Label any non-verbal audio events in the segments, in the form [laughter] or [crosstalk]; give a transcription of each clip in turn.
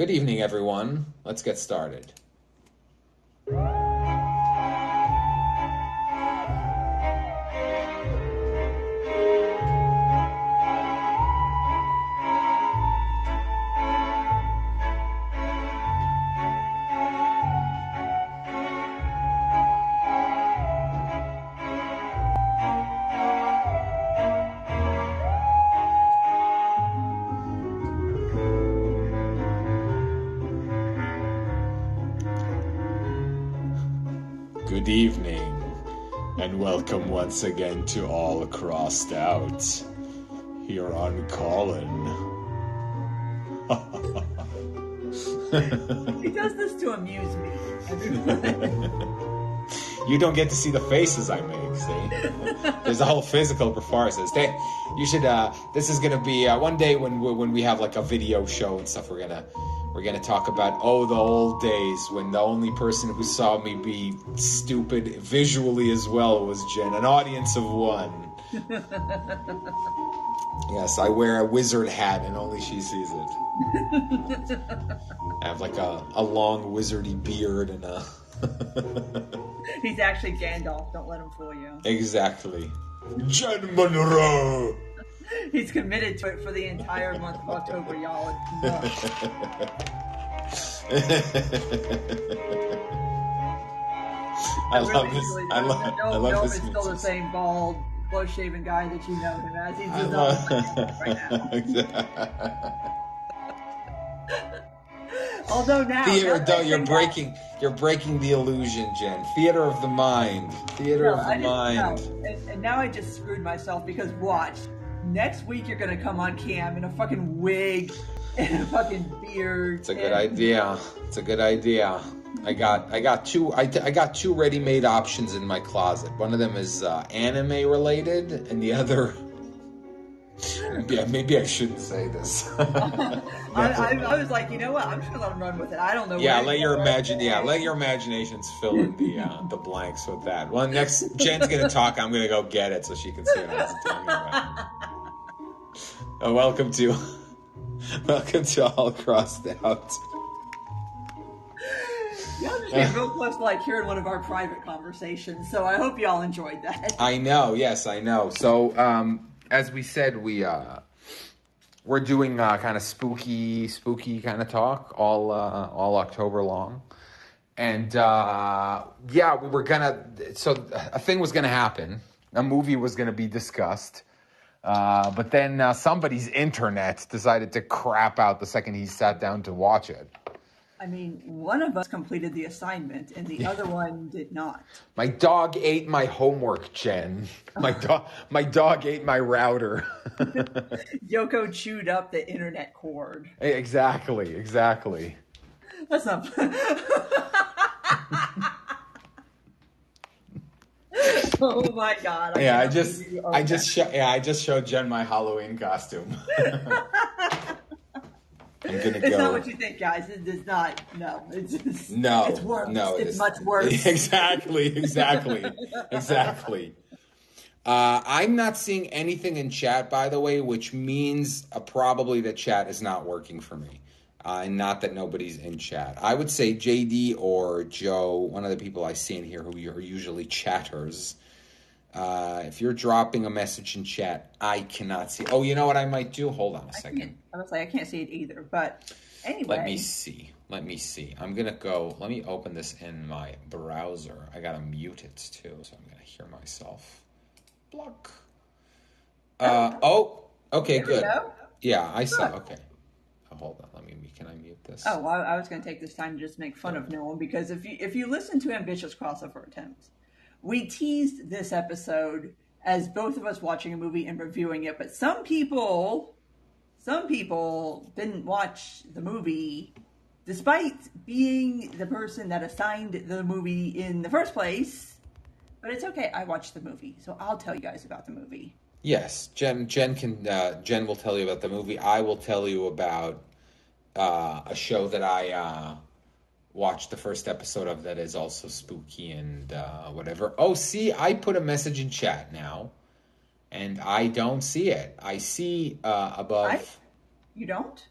Good evening, everyone. Let's get started. Welcome once again to All Crossed Out here on Callin. He does this to amuse me. [laughs] You don't get to see the faces I make, see? There's a whole physical performance. They, you should. Uh, this is gonna be uh, one day when we, when we have like a video show and stuff. We're gonna we're gonna talk about oh the old days when the only person who saw me be stupid visually as well was Jen, an audience of one. [laughs] yes, I wear a wizard hat and only she sees it. [laughs] I have like a, a long wizardy beard and a. [laughs] He's actually Gandalf. Don't let him fool you. exactly. Jen Monroe! [laughs] He's committed to it for the entire month of October, y'all. [laughs] I love really, this. I love, No, I love this. it's still the same bald, close-shaven guy that you know him as. He's just love. right now. [laughs] Although now, Theater, that don't, you're breaking, you're breaking the illusion, Jen. Theater of the mind. Theater No, of the I just- mind. no. And, and now I just screwed myself because watch. Next week you're gonna come on cam in a fucking wig and a fucking beard. It's a good and- idea. It's a good idea. I got, I got two, I, I got two ready-made options in my closet. One of them is uh, anime related, and the other. Yeah, maybe I shouldn't say this. [laughs] [laughs] I, I, I was like, you know what? I'm just gonna let him run with it. I don't know. Yeah, let your imagine. Yeah, let your imaginations fill in the uh, the blanks with that. Well, next Jen's gonna talk. I'm gonna go get it so she can see what I was talking about. [laughs] Uh, welcome to [laughs] welcome to all crossed out. Y'all just get real close to like hearing one of our private conversations. So I hope y'all enjoyed that. [laughs] I know. Yes, I know. So, um, as we said, we uh, we're doing uh, kind of spooky, spooky kind of talk all uh, all October long, and uh, yeah, we were gonna. So a thing was gonna happen. A movie was gonna be discussed. Uh, but then uh, somebody's internet decided to crap out the second he sat down to watch it. I mean, one of us completed the assignment and the other one did not. My dog ate my homework, Jen. My dog, my dog ate my router. [laughs] Yoko chewed up the internet cord. Exactly, exactly. That's not. [laughs] [laughs] [laughs] oh my god! Yeah, I just, I just, sho- yeah, I just showed Jen my Halloween costume. [laughs] I'm gonna It's go. not what you think, guys. It is not. No, it's just, no, It's worse. no, it it's is- much worse. [laughs] Exactly, exactly, exactly. Uh, I'm not seeing anything in chat, by the way, which means uh, probably that chat is not working for me. Uh, and not that nobody's in chat. I would say JD or Joe, one of the people I see in here who are usually chatters. Uh, if you're dropping a message in chat, I cannot see. Oh, you know what I might do? Hold on a I second. I was like, I can't see it either. But anyway, Let me see. Let me see. I'm gonna go. Let me open this in my browser. I gotta mute it too, so I'm gonna hear myself. Block. Uh oh. Okay. Good. go. Yeah, I saw. Okay. Hold on. Let me. Can I mute this? Oh, well, I was going to take this time to just make fun of Noam because if you if you listen to ambitious crossover attempts, we teased this episode as both of us watching a movie and reviewing it, but some people, some people didn't watch the movie, despite being the person that assigned the movie in the first place. But it's okay. I watched the movie, so I'll tell you guys about the movie. Yes, Jen. Jen can. Uh, Jen will tell you about the movie. I will tell you about uh, a show that I uh, watched the first episode of that is also spooky and uh, whatever. Oh, see, I put a message in chat now, and I don't see it. I see uh, above. I- You don't?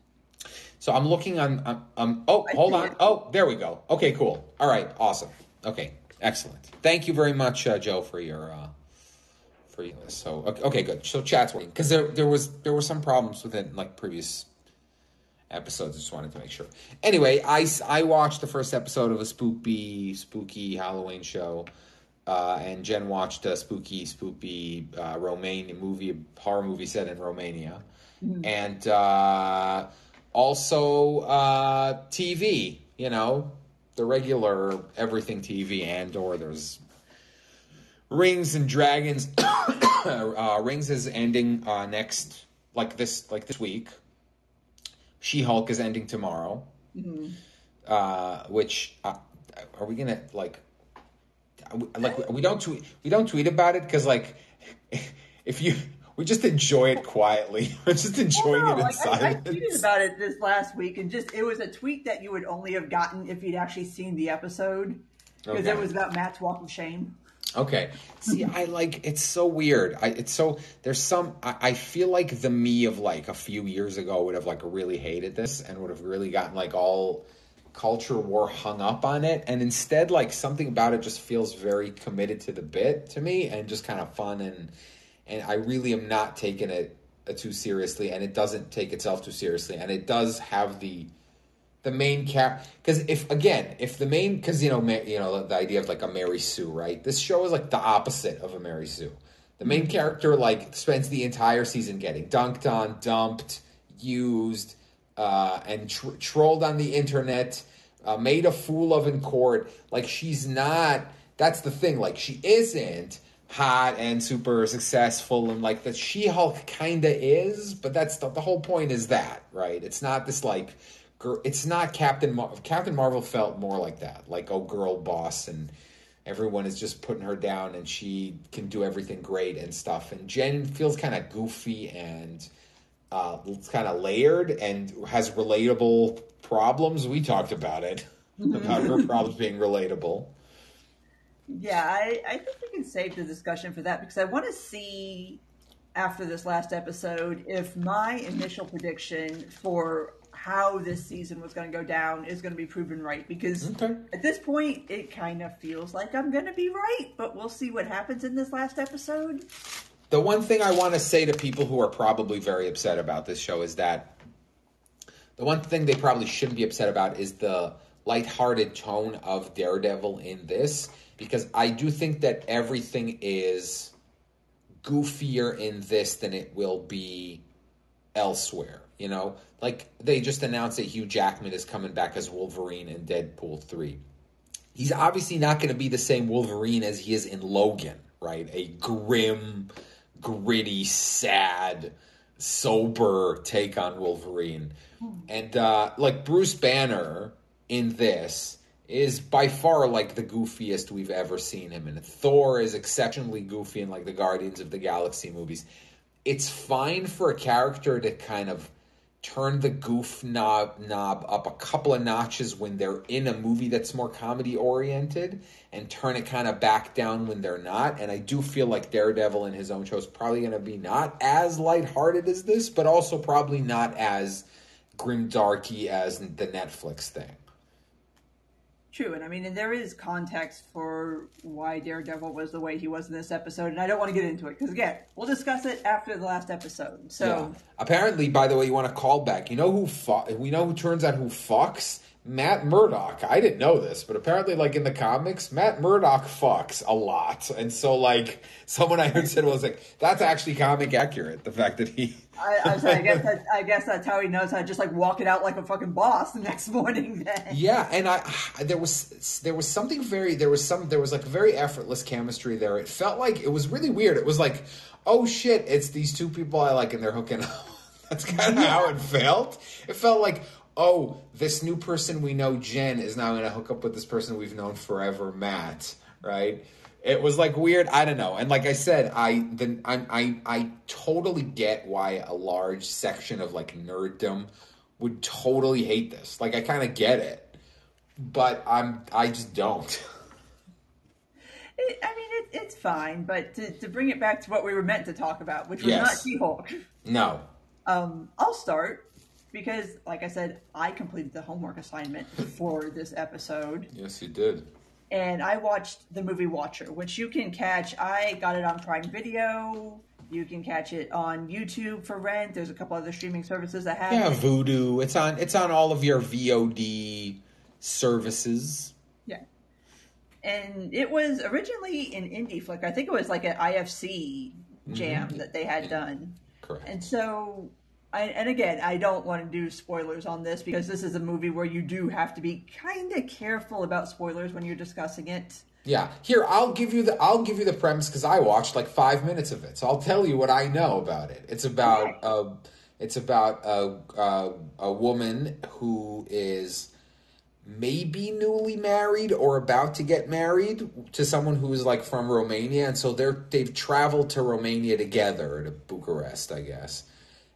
So I'm looking on. Um, um oh, I hold on. it. Oh, there we go. Okay, cool. All right, awesome. Okay, excellent. Thank you very much, uh, Joe, for your uh, for your So okay, okay, good. So chat's working because there there was there were some problems with it in, like previous episodes. I just wanted to make sure. Anyway, I, I watched the first episode of a spooky spooky Halloween show. Uh, and Jen watched a spooky, spooky uh, Romanian movie, horror movie set in Romania, and uh, also uh, TV. You know, the regular everything TV, and or there's Rings and Dragons. [coughs] uh, Rings is ending uh, next, like this, like this week. She Hulk is ending tomorrow. Uh, which uh, are we gonna like? Like we don't tweet, we don't tweet about it because like [laughs] if you we just enjoy it quietly. [laughs] We're just enjoying No, it in like, I, I tweeted about it this last week, and just it was a tweet that you would only have gotten if you'd actually seen the episode, because Okay. it was about Matt's walk of shame. Okay. See, I like it's so weird. I it's so there's some I, I feel like the me of like a few years ago would have like really hated this and would have really gotten like all culture war hung up on it and instead like something about it just feels very committed to the bit to me and just kind of fun and and I really am not taking it uh, too seriously and it doesn't take itself too seriously and it does have the the main cap because if again if the main because you know ma- you know the idea of like a Mary Sue right? This show is like the opposite of a Mary Sue. The main character like spends the entire season getting dunked on dumped used uh, and tr- trolled on the internet uh, made a fool of in court. Like she's not that's the thing like she isn't hot and super successful and like the she-hulk kind of is but that's the, the whole point is that right? It's not this like gir- it's not captain Mar- captain marvel felt more like that like oh girl boss and everyone is just putting her down and she can do everything great and stuff. And jen feels kind of goofy and uh, it's kind of layered and has relatable problems. We talked about it about her problems being relatable. Yeah, I, I think we can save the discussion for that because I want to see after this last episode if my initial prediction for how this season was going to go down is going to be proven right. Because Okay. at this point, it kind of feels like I'm going to be right, but we'll see what happens in this last episode. The one thing I want to say to people who are probably very upset about this show is that the one thing they probably shouldn't be upset about is the lighthearted tone of Daredevil in this, because I do think that everything is goofier in this than it will be elsewhere. You know, like they just announced that Hugh Jackman is coming back as Wolverine in Deadpool 3 he's obviously not going to be the same Wolverine as he is in Logan, right? A grim, gritty, sad, sober take on Wolverine. And uh, like Bruce Banner in this is by far like the goofiest we've ever seen him in. Thor is exceptionally goofy in like the Guardians of the Galaxy movies. It's fine for a character to kind of turn the goof knob knob up a couple of notches when they're in a movie that's more comedy oriented and turn it kind of back down when they're not. And i do feel like daredevil in his own show is probably going to be not as lighthearted as this but also probably not as grimdarky as the netflix thing True, and I mean, and there is context for why Daredevil was the way he was in this episode, and I don't want to get into it because again, we'll discuss it after the last episode. So, Yeah. Apparently, by the way, you want to call back. You know who fu- we know who turns out who fucks? Matt Murdock. I didn't know this, but apparently, like in the comics, Matt Murdock fucks a lot. And so, like, [laughs] someone I heard said was like, that's actually comic accurate. The fact that he. I, like, I guess [laughs] that, I guess that's how he knows how to just like walk it out like a fucking boss the next [laughs] morning. Then. Yeah, and I [sighs] there was there was something very there was some there was like very effortless chemistry there. It felt like it was really weird. It was like, oh shit, it's these two people I like and they're hooking up. That's kind of how it felt. It felt like, oh, this new person we know, Jen, is now going to hook up with this person we've known forever, Matt. Right? It was like weird. I don't know. And like I said, I the I I, I totally get why a large section of like nerddom would totally hate this. Like I kind of get it, but I'm I just don't. [laughs] It, I mean, it, it's fine, but to, to bring it back to what we were meant to talk about, which was Yes. not She-Hulk. No. Um, I'll start. Because, like I said, I completed the homework assignment for this episode. Yes, you did. And I watched the movie Watcher, which you can catch. I got it on Prime Video. You can catch it on YouTube for rent. There's a couple other streaming services that have Yeah. Vudu. It's on. It's on all of your VOD services. Yeah. And it was originally an indie flick. I think it was like an IFC jam mm-hmm. that they had done. Correct. And so, I, and again, I don't want to do spoilers on this because this is a movie where you do have to be kind of careful about spoilers when you're discussing it. Yeah, here I'll give you the I'll give you the premise because I watched like five minutes of it, so I'll tell you what I know about it. It's about Okay. a it's about a, a a woman who is maybe newly married or about to get married to someone who is like from Romania, and so they're they've traveled to Romania together to Bucharest, I guess.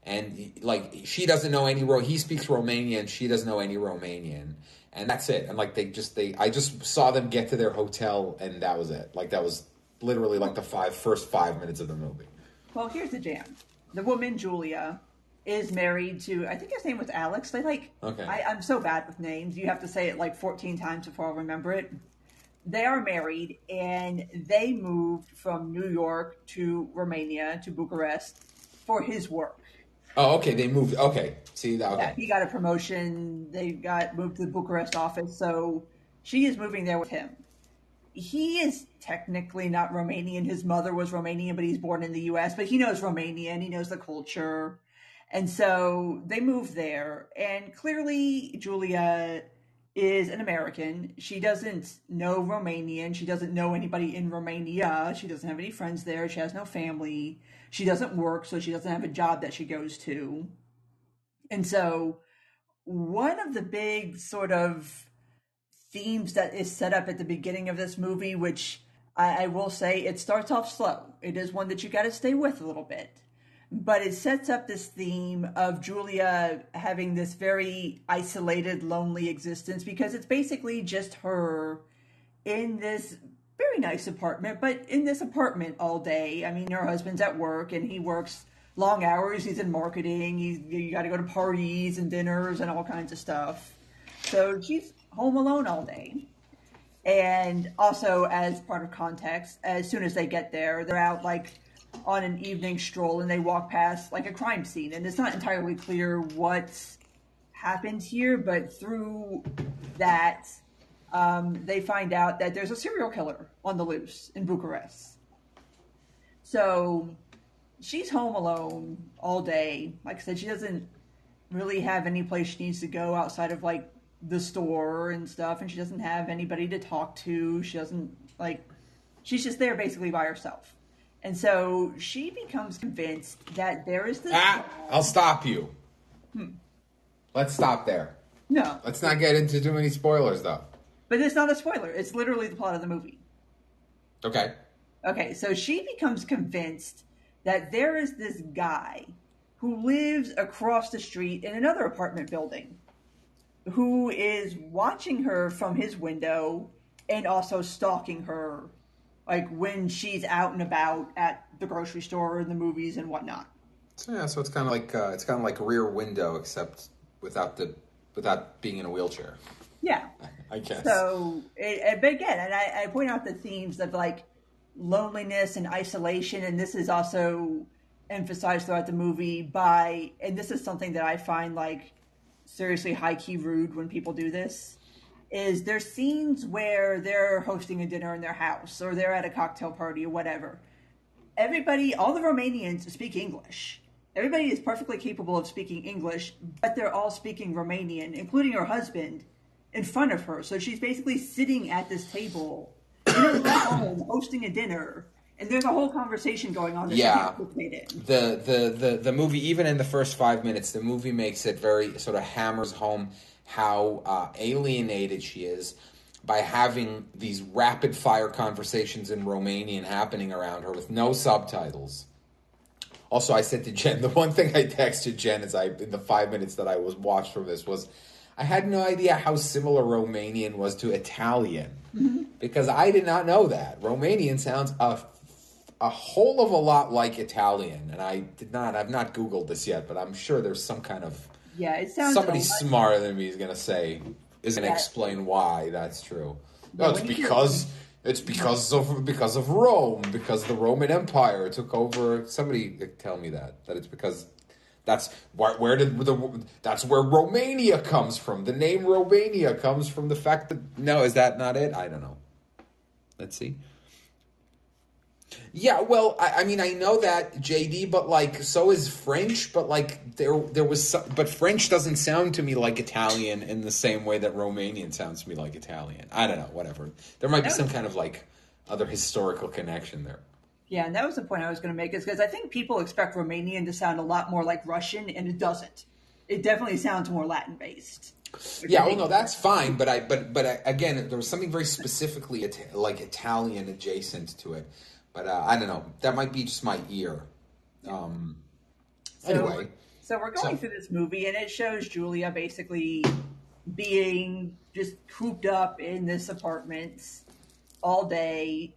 And like she doesn't know any Ro he speaks Romanian, she doesn't know any Romanian, and that's it. And like they just they I just saw them get to their hotel, and that was it. Like that was literally like the five first five minutes of the movie. Well, here's the jam. The woman, Julia, is married to, I think his name was Alex. They like, Okay. I, I'm so bad with names. You have to say it like 14 times before I'll remember it. They are married and they moved from New York to Romania to Bucharest for his work. Oh, okay, they moved. Okay, see that. Yeah, Okay, he got a promotion. They got moved to the Bucharest office, so she is moving there with him. He is technically not Romanian. His mother was Romanian, but he's born in the U.S. But he knows Romanian. He knows the culture, and so they move there. And clearly, Julia is an American. She doesn't know Romanian. She doesn't know anybody in Romania. She doesn't have any friends there. She has no family. She doesn't work, so she doesn't have a job that she goes to. And so, one of the big sort of themes that is set up at the beginning of this movie, which I, I will say it starts off slow. It is one that you got to stay with a little bit. But it sets up this theme of Julia having this very isolated, lonely existence because it's basically just her in this very nice apartment, but in this apartment all day. I mean, her husband's at work and he works long hours. He's in marketing. He's you got to go to parties and dinners and all kinds of stuff. So she's home alone all day. And also, as part of context, as soon as they get there, they're out like on an evening stroll and they walk past like a crime scene. And it's not entirely clear what's happened here, but through that, um, they find out that there's a serial killer on the loose in Bucharest. So she's home alone all day. Like I said, she doesn't really have any place she needs to go outside of like the store and stuff, and she doesn't have anybody to talk to. She doesn't like, she's just there basically by herself. And so she becomes convinced that there is this. ah, I'll stop you. Let's stop there. No, Let's not get into too many spoilers, though. But it's not a spoiler. It's literally the plot of the movie. Okay. Okay, so she becomes convinced that there is this guy who lives across the street in another apartment building who is watching her from his window and also stalking her like when she's out and about at the grocery store and the movies and whatnot. So yeah, so it's kind of like uh, it's kind of like Rear Window, except without the without being in a wheelchair. Yeah. I guess. So, it, but again, and I, I point out the themes of like loneliness and isolation, and this is also emphasized throughout the movie by, and this is something that I find like seriously high key rude when people do this. Is there's scenes where they're hosting a dinner in their house or they're at a cocktail party or whatever. Everybody, all the Romanians speak English. Everybody is perfectly capable of speaking English, but they're all speaking Romanian, including her husband, in front of her. So she's basically sitting at this table in her [coughs] home, hosting a dinner, and there's a whole conversation going on that Yeah. she can't participate in. the, the the the movie even in the first five minutes the movie makes it very sort of hammers home how uh, alienated she is by having these rapid fire conversations in Romanian happening around her with no subtitles. Also, I said to Jen, [laughs] the one thing I texted Jen is I in the five minutes that I was watched from this was, I had no idea how similar Romanian was to Italian mm-hmm. because I did not know that Romanian sounds a a whole of a lot like Italian, and I did not. I've not Googled this yet, but I'm sure there's some kind of Yeah, it sounds somebody smarter than me is gonna say is gonna explain why that's true. No, it's when you hear- because it's because of because of Rome because the Roman Empire took over. Somebody tell me that that it's because that's where, where did the that's where Romania comes from. The name Romania comes from the fact that no, is that not it? I don't know. Let's see. Yeah, well, I, I mean, I know that JD, but like, so is French. But like, there, there was, but French doesn't sound to me like Italian in the same way that Romanian sounds to me like Italian. I don't know, whatever. There might be some kind of like other historical connection there. Yeah, and that was the point I was going to make is because I think people expect Romanian to sound a lot more like Russian, and it doesn't. It definitely sounds more Latin based. Yeah, well, no, that's fine, but I, but, but I, again, there was something very specifically Ita- like Italian adjacent to it. But uh, I don't know. That might be just my ear. Um, anyway, So we're going So- through this movie, and it shows Julia basically being just cooped up in this apartment all day,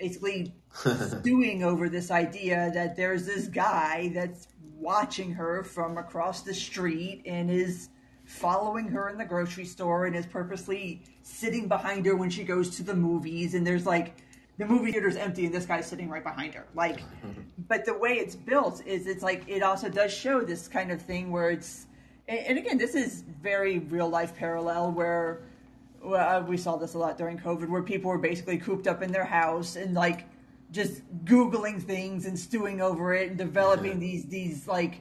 basically [laughs] stewing over this idea that there's this guy that's watching her from across the street and is following her in the grocery store and is purposely sitting behind her when she goes to the movies. And there's like the movie theater's empty and this guy's sitting right behind her. Like [laughs] but the way it's built is it's like it also does show this kind of thing where it's and and again this is very real life parallel where well, we saw this a lot during covid where people were basically cooped up in their house and like just googling things and stewing over it and developing these these like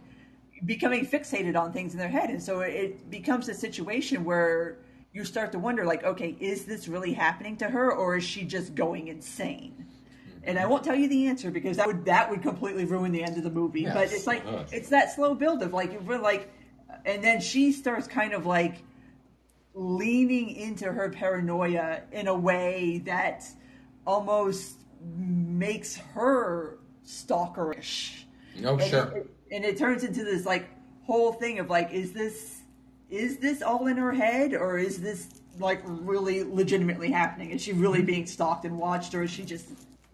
becoming fixated on things in their head. And so it becomes a situation where you start to wonder like okay is this really happening to her or is she just going insane? And i won't tell you the answer because that would that would completely ruin the end of the movie. But it's like it it's that slow build of like we're like and then she starts kind of like leaning into her paranoia in a way that almost makes her stalkerish oh and sure. it, and it turns into this like whole thing of like is this is this all in her head or is this like really legitimately happening is she really being stalked and watched or is she just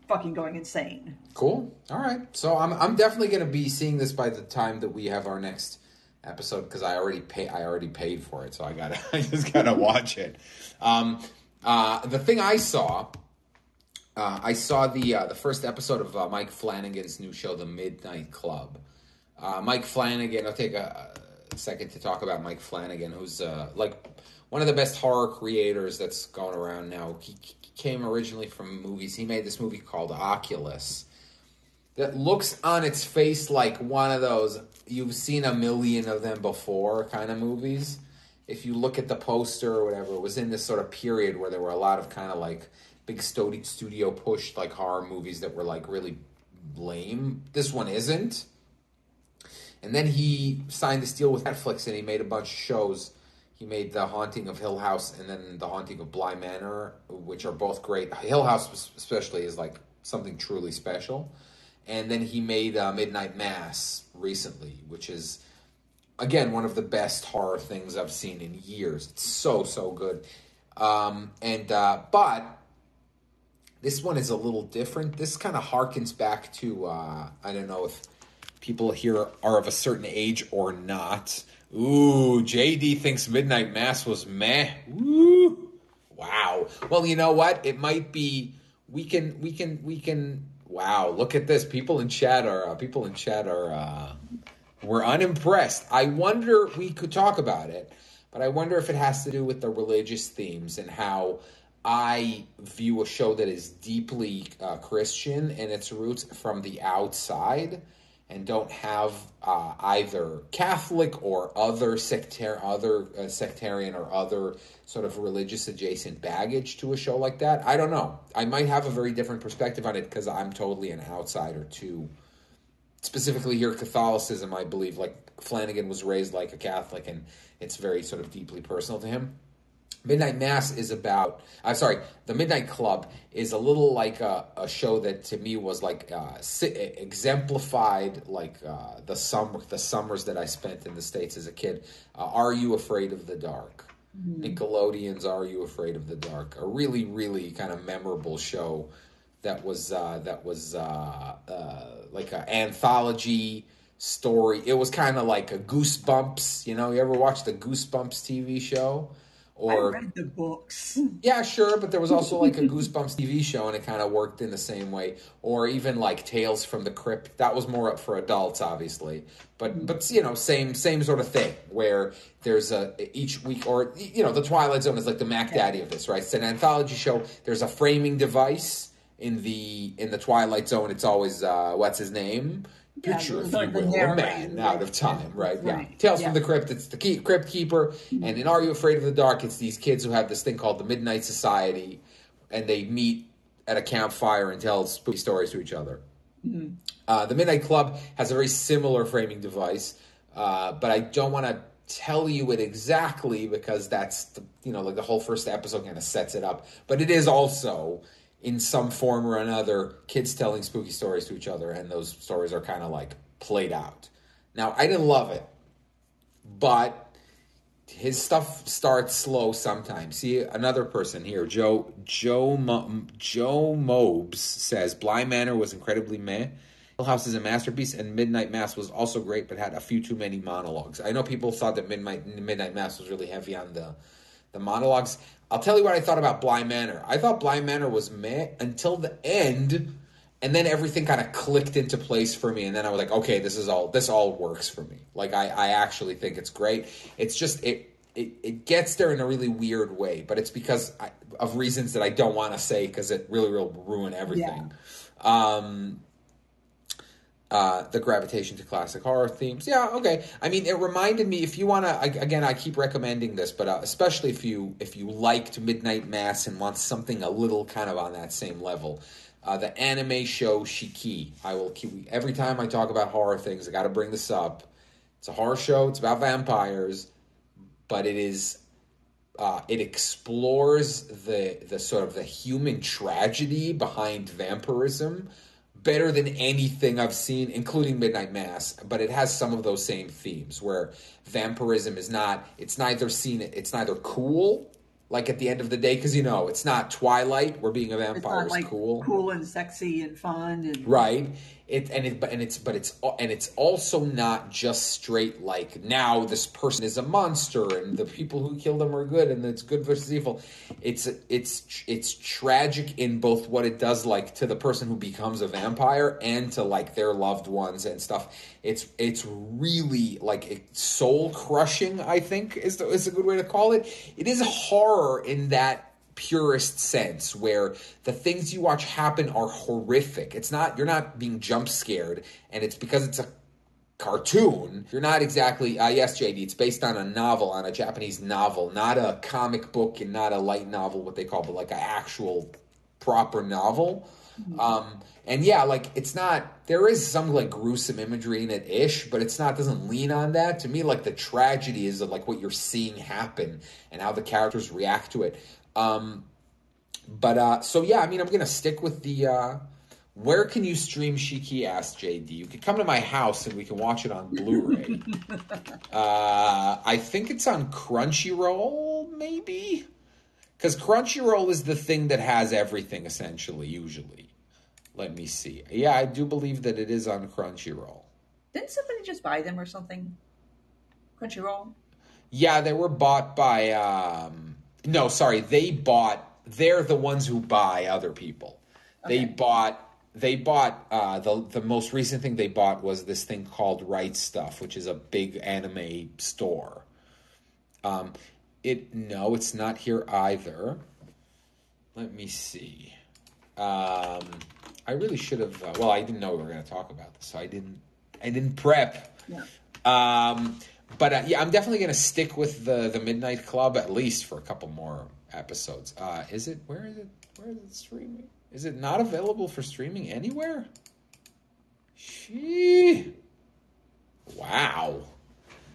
fucking going insane Cool. All right. So I'm I'm definitely going to be seeing this by the time that we have our next episode because I already pay I already paid for it, so I gotta [laughs] I just gotta watch it. Um, uh, the thing I saw, uh, I saw the uh, the first episode of uh, Mike Flanagan's new show, The Midnight Club. Uh, Mike Flanagan. I'll take a, a second to talk about Mike Flanagan, who's uh, like one of the best horror creators that's going around now. He, he came originally from movies. He made this movie called Oculus that looks on its face like one of those you've seen a million of them before kind of movies. If you look at the poster or whatever, it was in this sort of period where there were a lot of kind of like big studio pushed like horror movies that were like really lame. This one isn't. And then he signed this deal with Netflix and he made a bunch of shows. He made The Haunting of Hill House and then The Haunting of Bly Manor, which are both great. Hill House, especially, is like something truly special. And then he made uh, Midnight Mass recently, which is, again, one of the best horror things I've seen in years. It's so, so good. Um, and, uh, but this one is a little different. This kind of harkens back to, uh, I don't know if people here are of a certain age or not. Ooh, JD thinks Midnight Mass was meh. Woo. Wow. Well, you know what? It might be. We can. We can. We can. Wow. Look at this. People in chat are. Uh, people in chat are. Uh, we're unimpressed. I wonder. We could talk about it, but I wonder if it has to do with the religious themes and how I view a show that is deeply uh, Christian and its roots from the outside and don't have uh, either Catholic or other sectar- other uh, sectarian or other sort of religious adjacent baggage to a show like that. I don't know. I might have a very different perspective on it because I'm totally an outsider to specifically here Catholicism. I believe like Flanagan was raised like a Catholic, and it's very sort of deeply personal to him. Midnight Mass is about. I'm sorry. The Midnight Club is a little like a, a show that to me was like uh, si- exemplified like uh, the summer the summers that I spent in the states as a kid. Uh, Are you afraid of the dark? Nickelodeon's Are You Afraid of the Dark? A really really kind of memorable show that was uh, that was uh, uh, like an anthology story. It was kind of like a Goosebumps. You know, you ever watch the Goosebumps TV show? Or I read the books. [laughs] Yeah, sure, but there was also like a Goosebumps TV show, and it kind of worked in the same way. Or even like Tales from the Crypt. That was more up for adults, obviously, but but you know, same same sort of thing where there's a each week, or you know, the Twilight Zone is like the Mac Daddy of this, right? It's an anthology show. There's a framing device in the in the Twilight Zone. It's always uh, what's his name picture, yeah, if you will, a man out of time, right? right. Yeah. Tales yeah. from the Crypt, it's the key, Crypt Keeper. Mm-hmm. And in Are You Afraid of the Dark, it's these kids who have this thing called the Midnight Society, and they meet at a campfire and tell spooky stories to each other. Mm-hmm. Uh, the Midnight Club has a very similar framing device, uh, but I don't want to tell you it exactly because that's the, you know like the whole first episode kind of sets it up. But it is also in some form or another, kids telling spooky stories to each other, and those stories are kind of like played out. Now, I didn't love it, but his stuff starts slow sometimes. See another person here, Joe Joe Joe Mobes says Bly Manor was incredibly meh. Hill House is a masterpiece, and Midnight Mass was also great, but had a few too many monologues. I know people thought that Midnight Midnight Mass was really heavy on the the monologues. I'll tell you what I thought about Bly Manor. I thought Bly Manor was meh until the end, and then everything kind of clicked into place for me. And then I was like, okay, this is all this all works for me. Like I, I actually think it's great. It's just it it, it gets there in a really weird way, but it's because I, of reasons that I don't want to say because it really will ruin everything. Yeah. Um, uh, the gravitation to classic horror themes. Yeah, okay. I mean, it reminded me. If you want to, again, I keep recommending this, but uh, especially if you if you liked Midnight Mass and want something a little kind of on that same level, uh, the anime show Shiki. I will keep every time I talk about horror things. I got to bring this up. It's a horror show. It's about vampires, but it is. Uh, it explores the the sort of the human tragedy behind vampirism better than anything I've seen, including Midnight Mass. But it has some of those same themes where vampirism is not. It's neither seen. It's neither cool. Like at the end of the day, because you know it's not Twilight where being a vampire is like cool, cool and sexy and fun, and right. It and it but and it's but it's and it's also not just straight like now this person is a monster and the people who kill them are good and it's good versus evil. It's it's it's tragic in both what it does like to the person who becomes a vampire and to like their loved ones and stuff. It's it's really like soul crushing. I think is the, is a good way to call it. It is horror in that purest sense where the things you watch happen are horrific. It's not you're not being jump scared and it's because it's a cartoon. You're not exactly uh, yes, JD. It's based on a novel, on a Japanese novel, not a comic book and not a light novel, what they call, but like an actual proper novel. Mm-hmm. Um, and yeah, like it's not. There is some like gruesome imagery in it ish, but it's not. Doesn't lean on that. To me, like the tragedy is of like what you're seeing happen and how the characters react to it. Um, but uh, so yeah, I mean, I'm gonna stick with the. Uh, where can you stream Shiki? Asked JD. You can come to my house and we can watch it on Blu-ray. [laughs] uh, I think it's on Crunchyroll, maybe, because Crunchyroll is the thing that has everything essentially. Usually, let me see. Yeah, I do believe that it is on Crunchyroll. Didn't somebody just buy them or something? Crunchyroll. Yeah, they were bought by. Um, no, sorry, they bought. They're the ones who buy other people. Okay. They bought. They bought uh, the the most recent thing they bought was this thing called Right Stuf, which is a big anime store. Um, it no, it's not here either. Let me see. Um, I really should have. Uh, well, I didn't know we were going to talk about this, so I didn't. I didn't prep. Yeah. Um, but uh, yeah, I'm definitely going to stick with the the Midnight Club at least for a couple more episodes. Uh, is it? Where is it? Where is it streaming? Is it not available for streaming anywhere? She. Wow.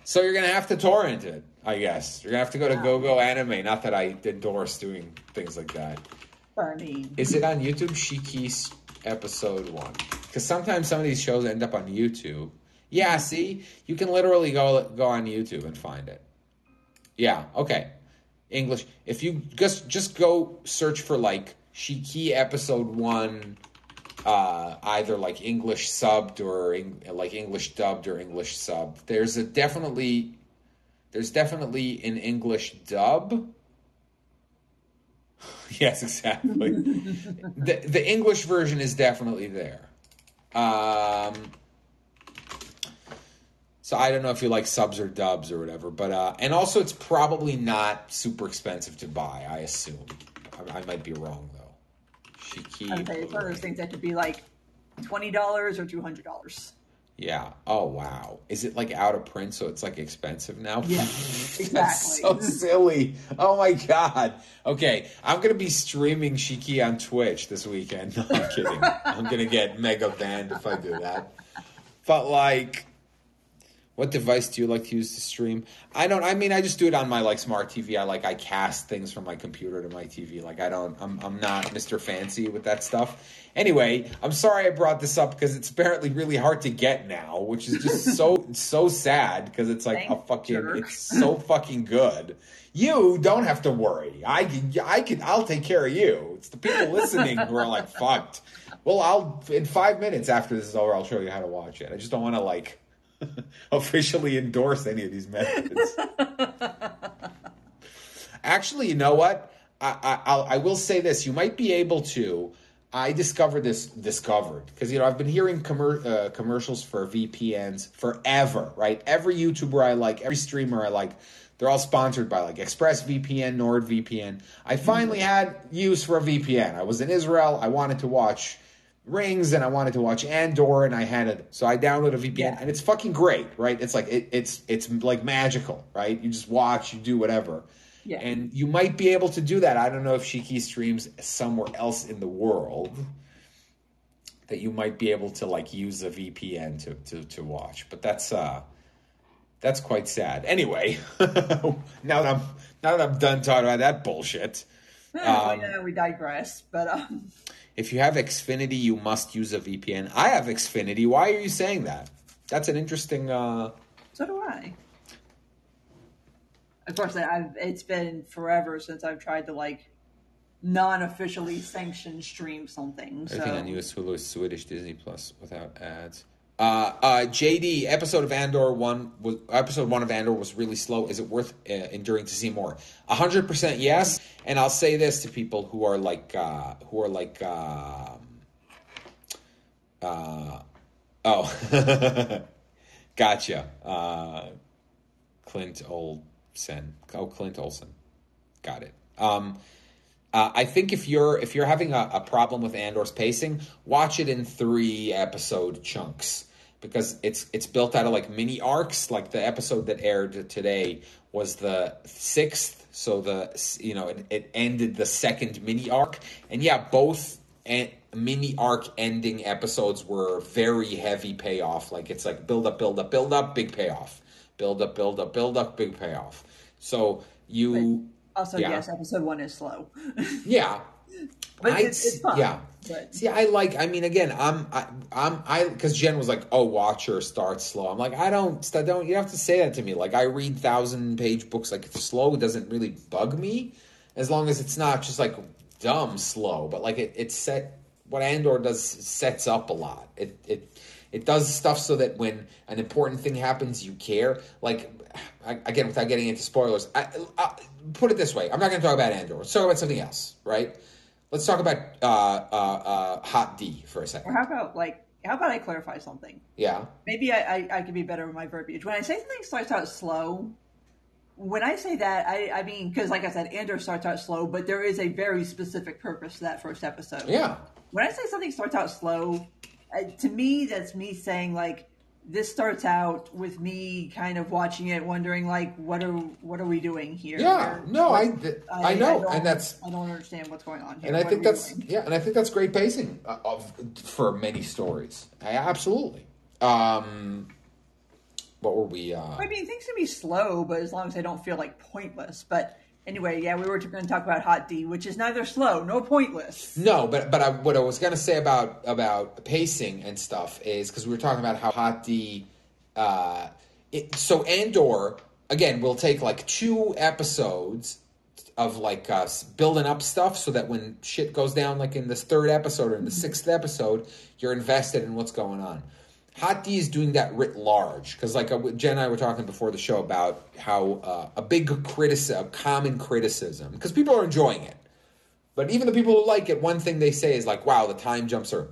So you're gonna have to torrent it, I guess. You're gonna have to go to Gogoanime. Not that I endorse doing things like that. Funny. Is it on YouTube? Shiki's episode one. Because sometimes some of these shows end up on YouTube yeah, see, you can literally go go on YouTube and find it. Yeah, okay. English. If you just just go search for like Shiki episode one uh, either like English subbed or Eng- like English dubbed or English subbed. There's a definitely there's definitely an English dub. [laughs] yes, exactly. [laughs] the the English version is definitely there. Um, so I don't know if you like subs or dubs or whatever, but uh, and also it's probably not super expensive to buy. I assume. I, I might be wrong though. Shiki. Okay, it's one of those things that could be like twenty dollars or two hundred dollars. Yeah. Oh wow. Is it like out of print, so it's like expensive now? Yeah, [laughs] That's exactly. so silly. Oh my god. Okay, I'm gonna be streaming Shiki on Twitch this weekend. [laughs] No, I'm kidding. I'm gonna get mega banned if I do that. But like, what device do you like to use to stream? I don't. I mean, I just do it on my like smart TV. I like I cast things from my computer to my TV. Like I don't. I'm I'm not Mr. Fancy with that stuff. Anyway, I'm sorry I brought this up because it's apparently really hard to get now, which is just so [laughs] so sad because it's like a fucking. jerk. It's so fucking good. You don't have to worry. I can. I can. I'll take care of you. It's the people listening who are like [laughs] fucked. Well, I'll in five minutes after this is over, I'll show you how to watch it. I just don't want to like [laughs] officially endorse any of these methods. [laughs] Actually, you know what? I, I I'll, say this: you might be able to. I discovered this discovered because you know I've been hearing commer- uh, commercials for VPNs forever, right? Every YouTuber I like, every streamer I like, they're all sponsored by like ExpressVPN, NordVPN. I finally had use for a VPN. I was in Israel. I wanted to watch Rings and I wanted to watch Andor, and I had it. So I downloaded a VPN, Yeah. and it's fucking great, right? It's like it, it's it's like magical, right? You just watch, you do whatever. Yeah. And you might be able to do that. I don't know if Shiki streams somewhere else in the world that you might be able to like use a VPN to to, to watch. But that's uh that's quite sad. Anyway, [laughs] now that I'm now that I'm done talking about that bullshit. Well, Um, yeah, we digress, but um, If you have Xfinity, you must use a VPN. I have Xfinity. Why are you saying that? That's an interesting uh so do I. Of course, I've it's been forever since I've tried to like non-officially sanction stream something. So Everything on US Hulu is Swedish Disney Plus without ads. Uh, uh, JD episode of Andor one was episode one of Andor was really slow. Is it worth uh, enduring to see more? hundred percent yes. And I'll say this to people who are like uh, who are like um uh, oh [laughs] gotcha uh, Clint Olsen oh Clint Olsen got it. Um, uh, I think if you're if you're having a, a problem with Andor's pacing, watch it in three episode chunks because it's it's built out of like mini arcs. Like the episode that aired today was the sixth, so the you know it, it ended the second mini arc, and yeah, both and mini arc ending episodes were very heavy payoff. Like it's like build up, build up, build up, big payoff, build up, build up, build up, big payoff. So you. also, Yeah. yes, episode one is slow, [laughs] Yeah, but I- it's, it's fun. yeah. but See, I like. I mean, again, I'm, I, I'm, I, because Jen was like, "Oh, Watcher starts slow." I'm like, I don't, I don't. You have to say that to me. Like, I read thousand page books. Like, it's slow. It doesn't really bug me, as long as it's not just like dumb slow. But like, it, it set what Andor does sets up a lot. It, it, it does stuff so that when an important thing happens, you care. Like, I, again, without getting into spoilers, I, I, put it this way: I'm not going to talk about Andor. Let's talk about something else, right? Let's talk about uh, uh, uh, Hot D for a second. or how about like how about I clarify something? Yeah. Maybe I, I, I could be better with my verbiage. When I say something starts out slow, when I say that, I, I mean, because like I said, Andor starts out slow, but there is a very specific purpose to that first episode. Yeah. When I say something starts out slow, uh, to me, that's me saying, like, this starts out with me kind of watching it, wondering, like, what are what are we doing here? Yeah. No, I, th- I know, don't- and that's I don't understand what's going on here. and I What think that's doing? yeah, and I think that's great pacing uh, of for many stories. I, absolutely. Um, what were we? Uh, I mean, things can be slow, but as long as they don't feel like pointless. But anyway, yeah, we were going to talk about Hot D, which is neither slow nor pointless. No, but but I, what I was gonna say about about pacing and stuff is because we were talking about how Hot D, uh, it, so Andor again will take like two episodes of like uh, s- building up stuff so that when shit goes down, like in this third episode or in the sixth episode, you're invested in what's going on. Hot D is doing that writ large because, like uh, Jen and I were talking before the show about how uh, a big criticism, a common criticism, because people are enjoying it. But even the people who like it, one thing they say is like, "Wow, the time jumps are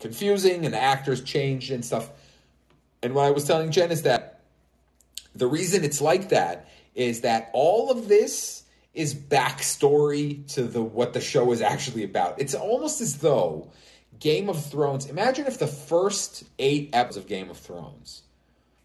confusing and the actors changed and stuff." And what I was telling Jen is that the reason it's like that is that all of this is backstory to the what the show is actually about. It's almost as though Game of Thrones. Imagine if the first eight episodes of Game of Thrones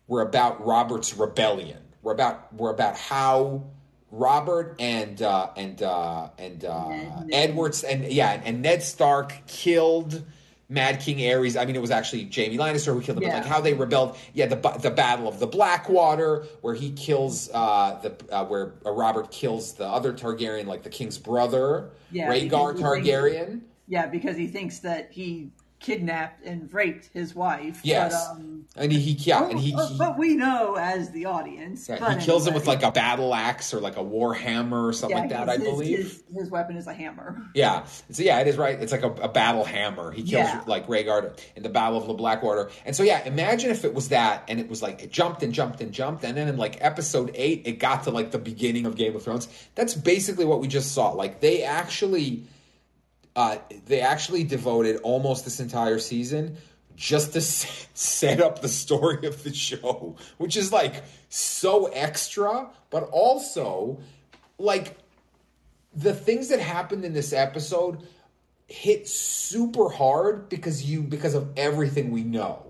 were about Robert's rebellion. We're about we're about how Robert and uh, and uh, and uh, Edwards and yeah and Ned Stark killed Mad King Aerys. I mean, it was actually Jaime Lannister who killed him. But Yeah. like how they rebelled. Yeah, the the Battle of the Blackwater, where he kills uh, the uh, where uh, Robert kills the other Targaryen, like the king's brother, Yeah, Rhaegar Targaryen. Yeah, because he thinks that he kidnapped and raped his wife. Yes, But, um, and he, he yeah, and he, he but we know as the audience. Yeah, but he kills him with like a battle axe or like a war hammer or something Yeah, like that, I his- his- believe. His, his weapon is a hammer. Yeah, so yeah, it is right. It's like a, a battle hammer. He kills Yeah. like Rhaegar in the Battle of the Blackwater, and so yeah, imagine if it was that, and it was like it jumped and jumped and jumped, and then in like episode eight, it got to like the beginning of Game of Thrones. That's basically what we just saw. Like they actually, uh, they actually devoted almost this entire season just to [laughs] set up the story of the show, which is like so extra, but also like the things that happened in this episode hit super hard because you because of everything we know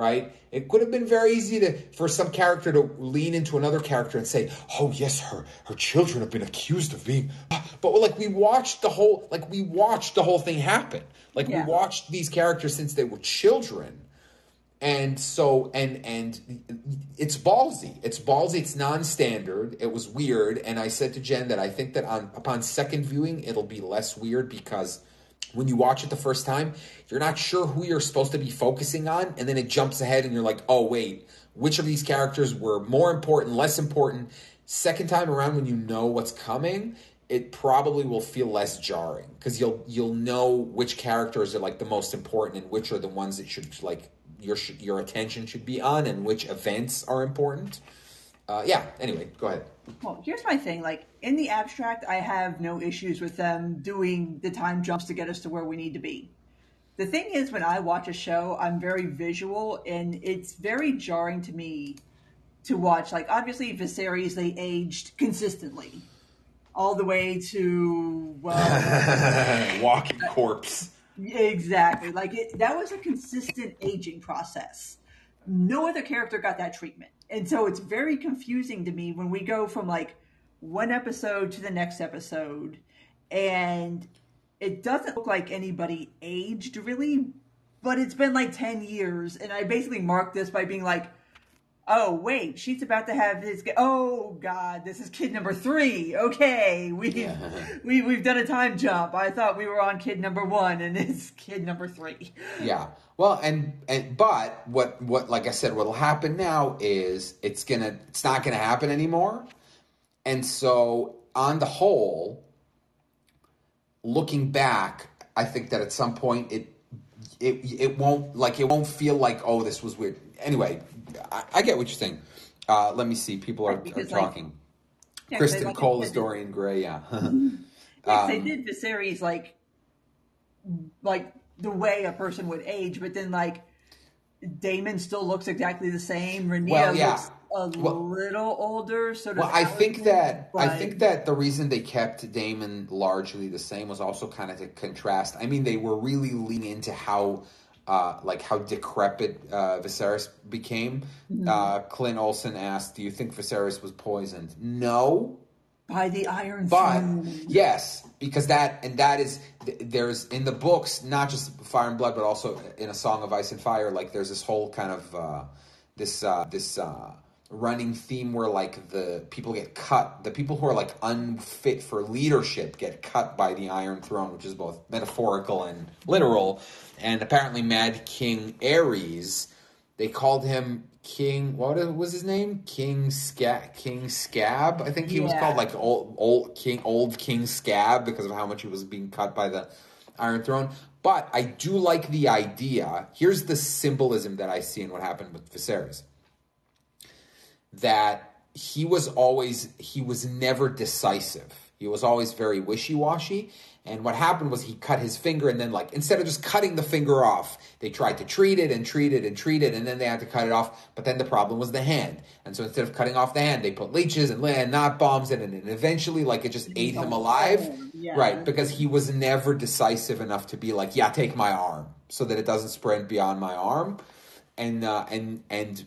right? It could have been very easy to for some character to lean into another character and say oh yes her her children have been accused of being ah, but like we watched the whole like we watched the whole thing happen. Like Yeah. we watched these characters since they were children. And so and and it's ballsy. It's ballsy. It's non-standard. It was weird. And i said to jen that i think that on upon second viewing it'll be less weird because when you watch it the first time you're not sure who you're supposed to be focusing on and then it jumps ahead and you're like oh wait which of these characters were more important less important second time around when you know what's coming it probably will feel less jarring because you'll you'll know which characters are like the most important and which are the ones that should like your your attention should be on and which events are important. Uh, yeah. Anyway, go ahead. Well, here's my thing. Like in the abstract, I have no issues with them doing the time jumps to get us to where we need to be. The thing is, when I watch a show, I'm very visual, and it's very jarring to me to watch. Like obviously, Viserys they aged consistently, all the way to well, [laughs] Walking corpse. Exactly. Like it, that was a consistent aging process. No other character got that treatment. And so it's very confusing to me when we go from like one episode to the next episode and it doesn't look like anybody aged really, but it's been like 10 years. And I basically marked this by being like, oh, wait, she's about to have this. Oh, God, this is kid number three. Okay, we, we, we've done a time jump. I thought we were on kid number one, and [laughs] it's kid number three. Yeah. Well, and and but what what like I said, what'll happen now is it's gonna it's not gonna happen anymore, and so on the whole, looking back, I think that at some point it it it won't like it won't feel like oh this was weird. Anyway, I, I get what you're saying. Uh, let me see. People are, Right, are because, like, talking. Criston like Cole is Dorian Gray. Yeah. [laughs] [laughs] Yes, they Um, did the series like like the way a person would age, but then like Daemon still looks exactly the same. Rhaenyra Well, yeah. looks a Well- little older. So does Well, I think that I think that the reason they kept Daemon largely the same was also kind of to contrast. I mean, they were really leaning into how, uh, like how decrepit uh, Viserys became. Mm-hmm. Uh, Clint Olson asked, "Do you think Viserys was poisoned?" No, by the Iron but Throne. yes, because that and that is there's in the books not just Fire and Blood, but also in a Song of Ice and Fire. Like there's this whole kind of uh, this uh, this uh, running theme where like the people get cut, the people who are like unfit for leadership get cut by the Iron Throne, which is both metaphorical and literal. And apparently, Mad King Aerys they called him King. What was his name? King Scab. King Scab. I think he was called like old old King old King Scab because of how much he was being cut by the Iron Throne. But I do like the idea. Here's the symbolism that I see in what happened with Viserys. That he was always he was never decisive. He was always very wishy-washy. And what happened was he cut his finger and then like instead of just cutting the finger off, they tried to treat it and treat it and treat it and then they had to cut it off. But then the problem was the hand. And so instead of cutting off the hand, they put leeches and, and not bombs in it. And eventually like it just ate him alive. Yeah. Right. Because he was never decisive enough to be like, yeah, take my arm so that it doesn't spread beyond my arm. And, uh, and, and,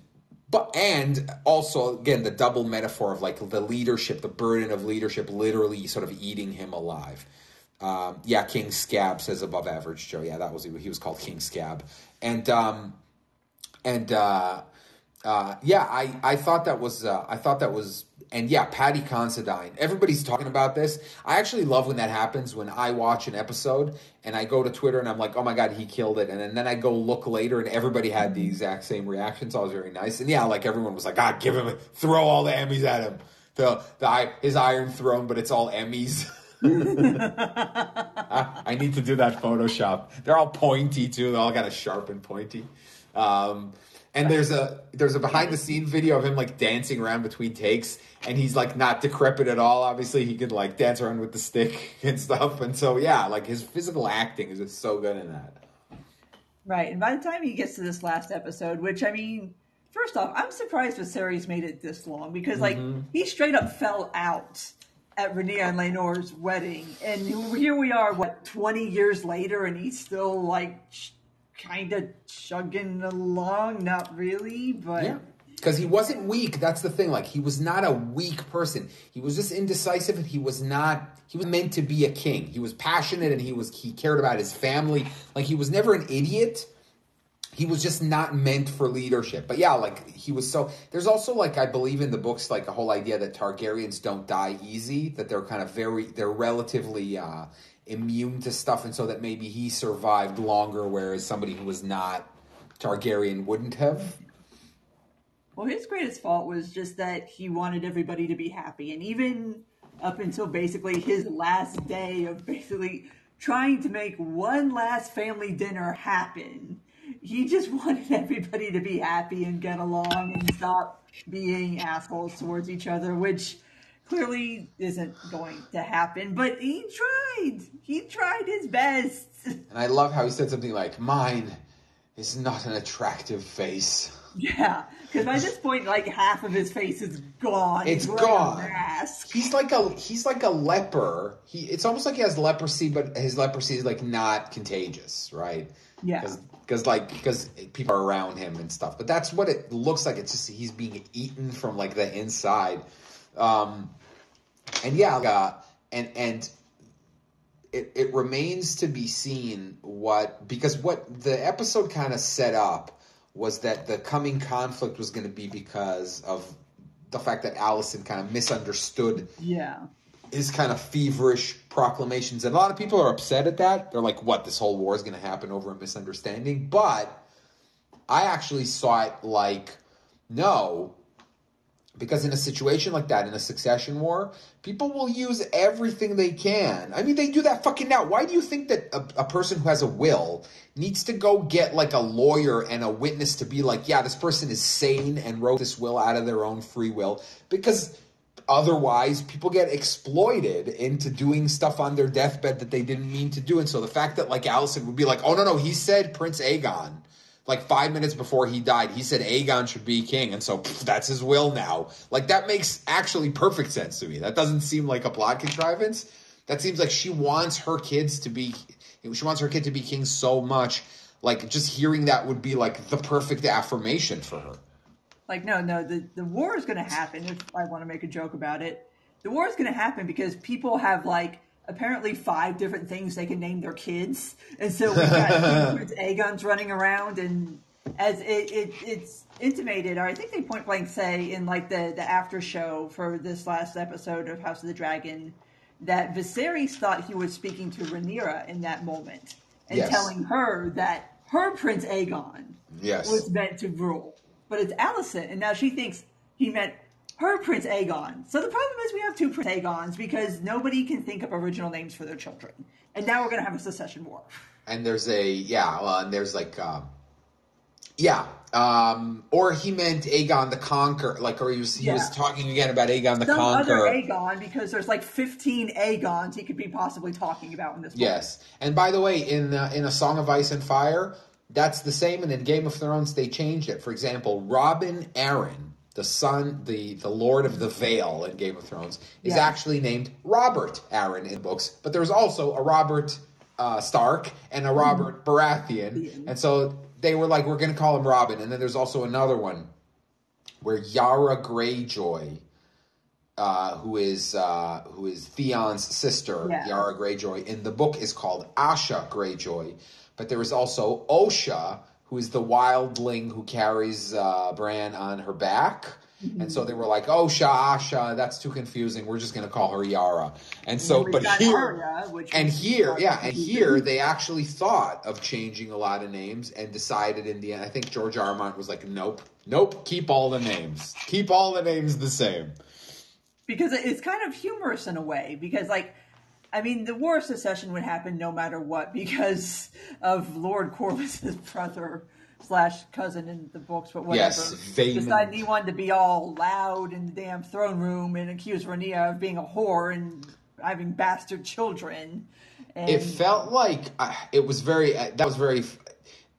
but and also again the double metaphor of like the leadership, the burden of leadership, literally sort of eating him alive. Um, yeah, King Scab says above average Joe. Yeah, that was he was called King Scab, and um, and uh, uh, yeah, I I thought that was uh, I thought that was and yeah, Paddy Considine. Everybody's talking about this. I actually love when that happens when I watch an episode and I go to Twitter and I'm like, oh my god, he killed it, and then, then I go look later and everybody had the exact same reaction. So it was very nice. And yeah, like everyone was like, God, give him, throw all the Emmys at him. The the his Iron Throne, but it's all Emmys. [laughs] [laughs] I, I need to do that Photoshop. They're all pointy too. They all got a sharp and pointy. Um, and there's a there's a behind the scene video of him like dancing around between takes, and he's like not decrepit at all. Obviously, he could like dance around with the stick [laughs] and stuff. And so yeah, like his physical acting is just so good in that. Right, and by the time he gets to this last episode, which I mean, first off, I'm surprised Viserys made it this long because, like, he straight up fell out at Rhaenyra and Laenor's wedding, and here we are, what, 20 years later, and he's still like sh- kind of chugging along. Not really, but Yeah. Because he wasn't weak. That's the thing. Like, he was not a weak person. He was just indecisive and he was not, he was meant to be a king. He was passionate and he was, he cared about his family. Like, he was never an idiot. He was just not meant for leadership. But yeah, like, he was so, there's also, like, I believe in the books, like, a whole idea that Targaryens don't die easy, that they're kind of very, they're relatively, uh, immune to stuff. And so that maybe he survived longer, whereas somebody who was not Targaryen wouldn't have. Well, his greatest fault was just that he wanted everybody to be happy. And even up until basically his last day of basically trying to make one last family dinner happen, he just [laughs] wanted everybody to be happy and get along and stop being assholes towards each other, which clearly isn't going to happen. But he tried. He tried his best. [laughs] And I love how he said something like, Mine is not an attractive face. Yeah, because by this point, like half of his face is gone. It's He's gone. He's like a he's like a leper. He it's almost like he has leprosy, but his leprosy is like not contagious, right? Yeah. Because like because people are around him and stuff. But that's what it looks like. It's just he's being eaten from like the inside. Um, and yeah, uh, and and it, it remains to be seen what because what the episode kind of set up was that the coming conflict was going to be because of the fact that Alicent kind of misunderstood Yeah. His kind of feverish proclamations, and a lot of people are upset at that. They're like, "What? This whole war is going to happen over a misunderstanding?" But I actually saw it like, no, because in a situation like that, in a succession war, people will use everything they can. I mean, they do that fucking now. Why do you think that a, a person who has a will needs to go get like a lawyer and a witness to be like, yeah, this person is sane and wrote this will out of their own free will? Because otherwise, people get exploited into doing stuff on their deathbed that they didn't mean to do. And so the fact that like Alicent would be like, oh no, no, he said Prince Aegon like five minutes before he died, he said Aegon should be king, and so pff, that's his will now. Like that makes actually perfect sense to me. That doesn't seem like a plot contrivance. That seems like she wants her kids to be. She wants her kid to be king so much. Like just hearing that would be like the perfect affirmation for her. Like, no, no, the, the war is going to happen. If I want to make a joke about it, the war is going to happen because people have like apparently five different things they can name their kids, and so we've got [laughs] Prince Aegon's running around, and as it, it it's intimated, or I think they point blank say in like the the after show for this last episode of House of the Dragon that Viserys thought he was speaking to Rhaenyra in that moment and Yes. telling her that her Prince Aegon Yes. was meant to rule, but it's Alicent, and now she thinks he meant her Prince Aegon. So the problem is we have two Prince Aegons because nobody can think of original names for their children, and now we're going to have a secession war. and there's a yeah, well, and there's like um, yeah, um, or he meant Aegon the Conqueror, like, or he was he was talking again about Aegon the Some other Aegon because there's like 15 Aegons he could be possibly talking about in this. book. Yes, and by the way, in uh, in a Song of Ice and Fire, that's the same. And in Game of Thrones, they changed it. For example, Robin Arryn, the son, the the Lord of the Vale in Game of Thrones, is Yeah. actually named Robert Arryn in books. But there's also a Robert uh, Stark and a Robert Baratheon, and so they were like, we're going to call him Robin. And then there's also another one where Yara Greyjoy. Uh, who is uh, who is Theon's sister, Yeah. Yara Greyjoy, in the book is called Asha Greyjoy, but there is also Osha, who is the wildling who carries uh, Bran on her back. And so they were like, Osha, Asha, that's too confusing. We're just going to call her Yara. And so, but here, Arya, and here, yeah, and here they actually thought of changing a lot of names and decided in the end. I think George R. R. Martin was like, nope, nope, keep all the names, keep all the names the same. because it's kind of humorous in a way because like i mean the war of secession would happen no matter what because of lord corlys's [laughs] brother slash cousin in the books but whatever Yes, Vaemond. decided he wanted to be all loud in the damn throne room and accuse Rhaenyra of being a whore and having bastard children and It felt like uh, it was very. Uh, that was very.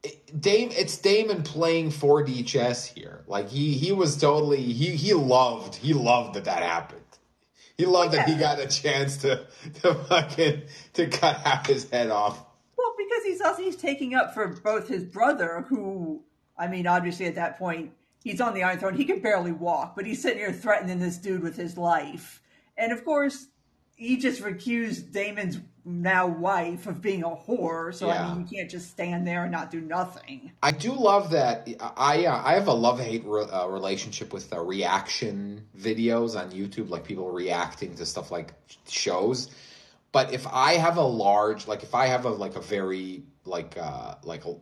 it- Dame, it's Daemon playing 4D chess here. Like he, he was totally. He, he loved. He loved that that happened. He loved that he got a chance to, to fucking to cut half his head off. Well, because he's also he's taking up for both his brother, who I mean, obviously at that point he's on the Iron Throne. He can barely walk, but he's sitting here threatening this dude with his life. And of course, he just recused Daemon's now wife of being a whore. So Yeah. I mean, you can't just stand there and not do nothing. I do love that. I uh, I have a love hate re- uh, relationship with uh, reaction videos on YouTube, like people reacting to stuff like shows. But if I have a large, like if I have a like a very like uh like a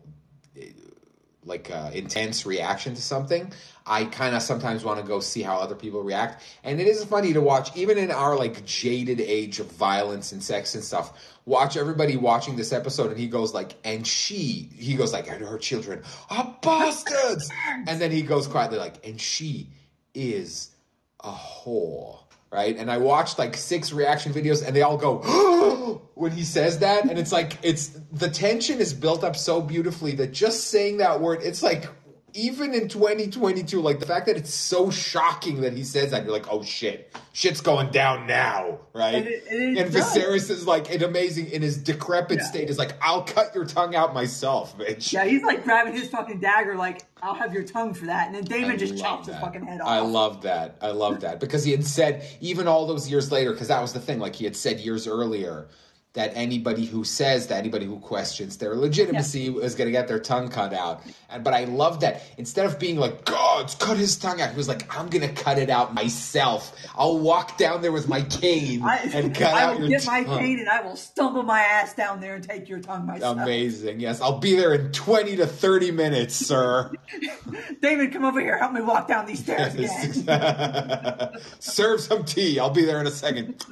like uh, intense reaction to something, I kind of sometimes want to go see how other people react. And it is funny to watch, even in our like jaded age of violence and sex and stuff. Watch everybody watching this episode, and he goes like, "And she," he goes like, "And her children are bastards," [laughs] and then he goes quietly like, "And she is a whore." Right, and I watched like six reaction videos, and they all go [gasps] when he says that, and it's like it's the tension is built up so beautifully that just saying that word, it's like even in 2022, like the fact that it's so shocking that he says that, you're like, oh shit, shit's going down now, right? And it- and it and. Viserys is like, an amazing in his decrepit Yeah. state is like, I'll cut your tongue out myself, bitch. Yeah, he's like grabbing his fucking dagger, like I'll have your tongue for that, and then Daemon I just chops his fucking head off. I love that. I love that because he had said even all those years later, because that was the thing. Like he had said years earlier that anybody who says that anybody who questions their legitimacy is going to get their tongue cut out. And but I love that instead of being like God's cut his tongue out, he was like, I'm going to cut it out myself. I'll walk down there with my cane I, and [laughs] cut I out will your get my cane and I will stumble my ass down there and take your tongue myself. Amazing. Yes, I'll be there in 20 to 30 minutes, sir. [laughs] David, come over here. Help me walk down these stairs again. [laughs] Serve some tea. I'll be there in a second.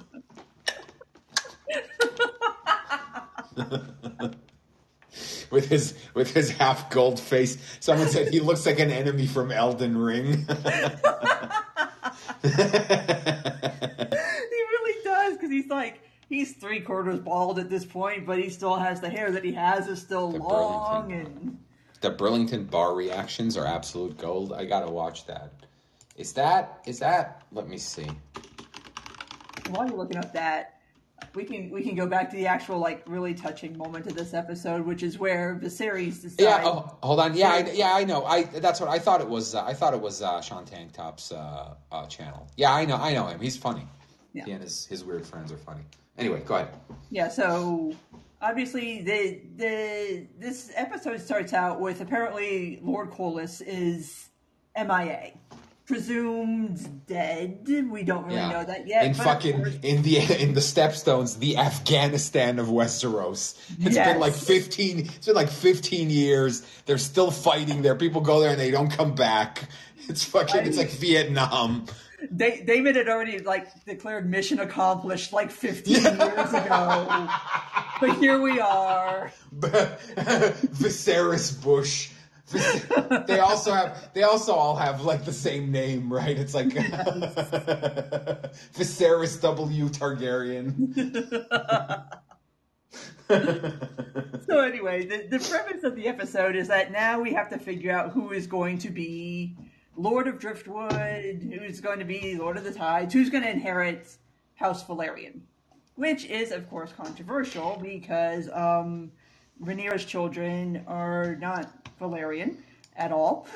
[laughs] with his with his half gold face. Someone said he looks like an enemy from Elden Ring. [laughs] he really does because he's like he's three quarters bald at this point, but he still has the hair that he has is still The long Burlington. and the Burlington bar reactions are absolute gold. I gotta watch that. Is that is that? Let me see. while you're looking up that we can we can go back to the actual like really touching moment of this episode, which is where Viserys decides. Yeah. Oh, hold on. Yeah. I, yeah. I know. I that's what I thought it was. Uh, I thought it was uh, Sean Tanktop's uh, uh, channel. Yeah. I know. I know him. He's funny. Yeah. He and his his weird friends are funny. Anyway, go ahead. Yeah, so obviously the the this episode starts out with apparently Lord Corlys is MIA. Presumed dead. We don't really know that yet. In fucking in the [laughs] in the Stepstones, the Afghanistan of Westeros. It's Yes. been like fifteen. It's been like fifteen years. They're still fighting there. People go there and they don't come back. It's fucking. It's like Vietnam. Da- David had already like declared mission accomplished like 15 years ago. But here we are. [laughs] Viserys Bush. [laughs] They also have. They also all have like the same name, right? It's like [laughs] Viserys W Targaryen. [laughs] So anyway, the, the premise of the episode is that now we have to figure out who is going to be Lord of Driftwood, who's going to be Lord of the Tides, who's going to inherit House Velaryon, which is of course controversial because um, Rhaenyra's children are not Velaryon at all.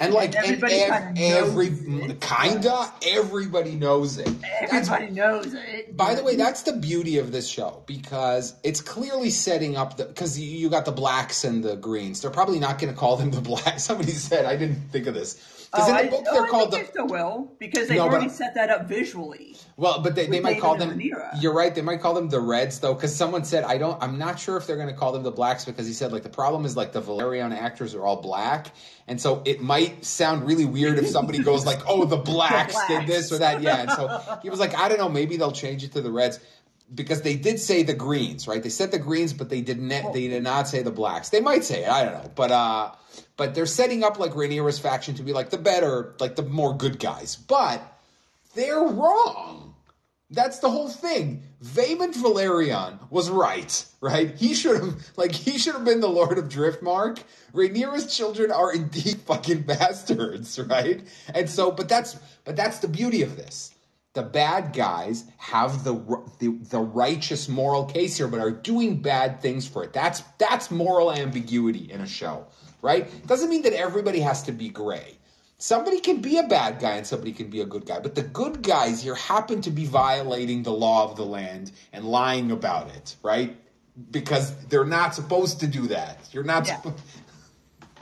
And like [laughs] and everybody ev- kinda knows every it. kinda everybody knows it. That's Everybody knows it. By the way, that's the beauty of this show because it's clearly setting up the because you, you got the blacks and the greens. They're probably not going to call them the blacks. [laughs] Somebody said I didn't think of this because Oh, in I, the book oh, they're I called think the they will because they've No, but- already set that up visually. well, but they, they might David call them. Rhaenyra. You're right. They might call them the reds though because someone said I don't. I'm not sure if they're going to call them the blacks because he said like the problem is like the Velaryon actors are all black. And so it might sound really weird if somebody goes like, "Oh, the [laughs] blacks, did blacks. this or that." Yeah, and so he was like, "I don't know, maybe they'll change it to the reds." Because they did say the greens, right? They said the greens, but they did not. They did not say the blacks. They might say it. I don't know, but uh, but they're setting up like Rhaenyra's faction to be like the better, like the more good guys. But they're wrong. That's the whole thing. Vaemond Velaryon was right, right? He should have, like, he should have been the Lord of Driftmark. Rhaenyra's children are indeed [laughs] fucking bastards, right? And so, but that's, but that's the beauty of this. The bad guys have the, the the righteous moral case here, but are doing bad things for it. That's that's moral ambiguity in a show, right? Doesn't mean that everybody has to be gray. Somebody can be a bad guy and somebody can be a good guy, but the good guys here happen to be violating the law of the land and lying about it, right? Because they're not supposed to do that. You're not. Yeah. suppo-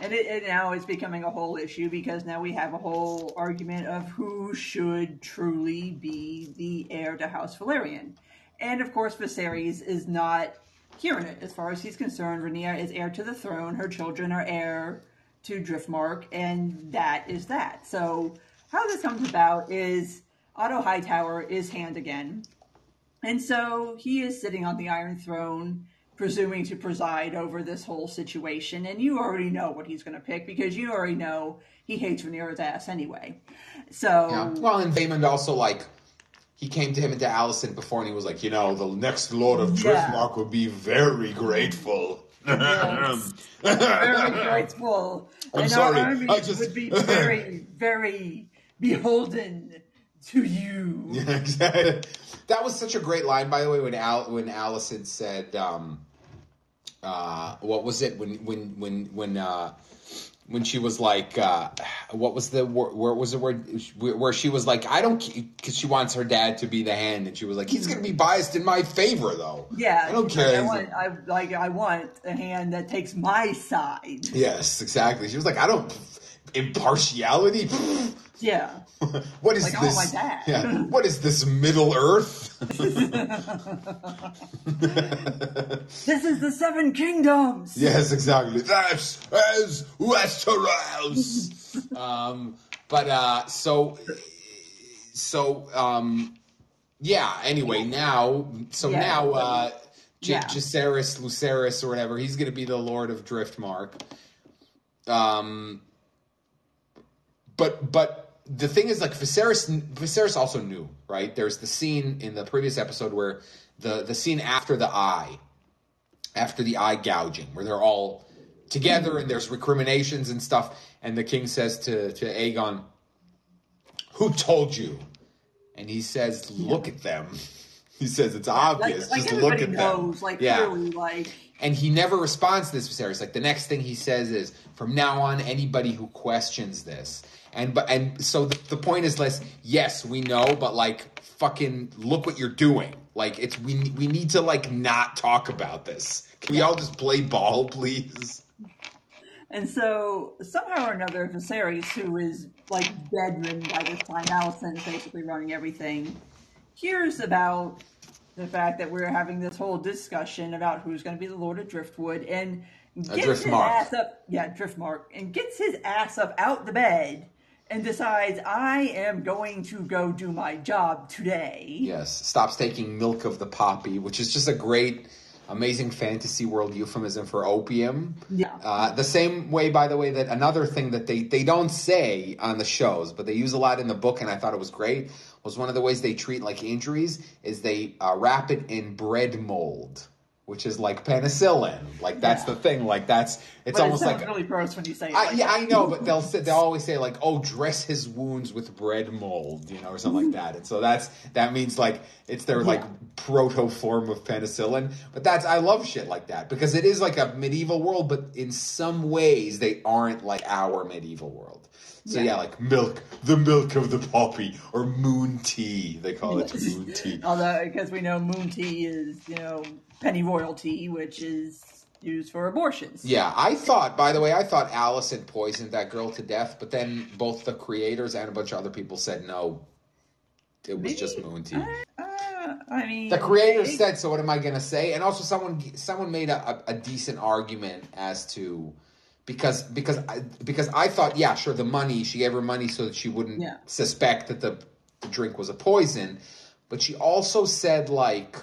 And it, it now is becoming a whole issue because now we have a whole argument of who should truly be the heir to House Velaryon. And of course, Viserys is not hearing it. As far as he's concerned, Rhaenyra is heir to the throne. Her children are heir to Driftmark, and that is that. So, how this comes about is Otto Hightower is hand again. And so he is sitting on the Iron Throne, presuming to preside over this whole situation. And you already know what he's going to pick because you already know he hates Rhaenyra's ass anyway. So, Yeah. Well, and Vaemond also like he came to him and to Alicent before, and he was like, you know, the next Lord of Yeah. Driftmark would be very grateful. [laughs] very grateful. I'm and sorry, our army I just- would be very, very beholden to you. [laughs] Yeah, exactly. That was such a great line, by the way, when Al when Alicent said, um, uh, "What was it when when when when uh, when she was like, uh, what was the wor- where was the word where where she was like, I don't because she wants her dad to be the hand, and she was like, he's going to be biased in my favor, though. Yeah, I don't like, care. I want, I like, I want a hand that takes my side. yes, exactly. She was like, I don't impartiality. Yeah, [laughs] what is Like, want this? my dad. Yeah. What is this Middle Earth? [laughs] [laughs] this is the Seven Kingdoms. Yes, exactly. That's as Westeros. um, but uh, so, so um, yeah. Anyway, now, so Yeah. now, uh, J- Yeah. Jacaerys, Lucerys, or whatever, he's going to be the Lord of Driftmark. Um, but but the thing is, like Viserys, Viserys also knew, right? There's the scene in the previous episode where the the scene after the eye after the eye gouging, where they're all together and there's recriminations and stuff. And the king says to, to Aegon, Who told you? And he says, Look at them. [laughs] He says, It's obvious. like Just look at knows, them. like yeah. clearly, like And he never responds to this Viserys. Like the next thing he says is, "From now on, anybody who questions this." And but and so the, the point is less. Yes, we know, but like fucking look what you're doing. Like it's we we need to like not talk about this. Can we all just play ball, please? And so somehow or another, Viserys, who is like bedridden by this time, Alicent basically running everything, hears about the fact that we're having this whole discussion about who's going to be the Lord of Driftwood and gets his ass up, yeah, Driftmark, and gets his ass up out the bed and decides I am going to go do my job today. Yes, stops taking milk of the poppy, which is just a great, amazing fantasy world euphemism for opium. Yeah. Uh, the same way, by the way, that another thing that they, they don't say on the shows, but they use a lot in the book, and I thought it was great, was one of the ways they treat like injuries is they uh, wrap it in bread mold, which is like penicillin. Like that's Yeah. the thing. Like that's it's But almost it like really gross when you say it. I, like yeah, that. I know, but they'll say, they'll always say like, "Oh, dress his wounds with bread mold," you know, or something like that. And so that's that means like it's their like proto form of penicillin. But that's I love shit like that because it is like a medieval world, but in some ways they aren't like our medieval world. So yeah, Yeah. like milk, the milk of the poppy, or moon tea. They call it moon tea. [laughs] Although, because we know moon tea is, you know, pennyroyal tea, which is used for abortions. Yeah, I thought, by the way, I thought Alicent poisoned that girl to death, but then both the creators and a bunch of other people said no, it was just moon tea. Uh, I mean, The creators they- said so. What am I going to say? And also, someone someone made a, a, a decent argument as to because because I, because I thought, yeah, sure, the money she gave her money so that she wouldn't Yeah. suspect that the, the drink was a poison, but she also said like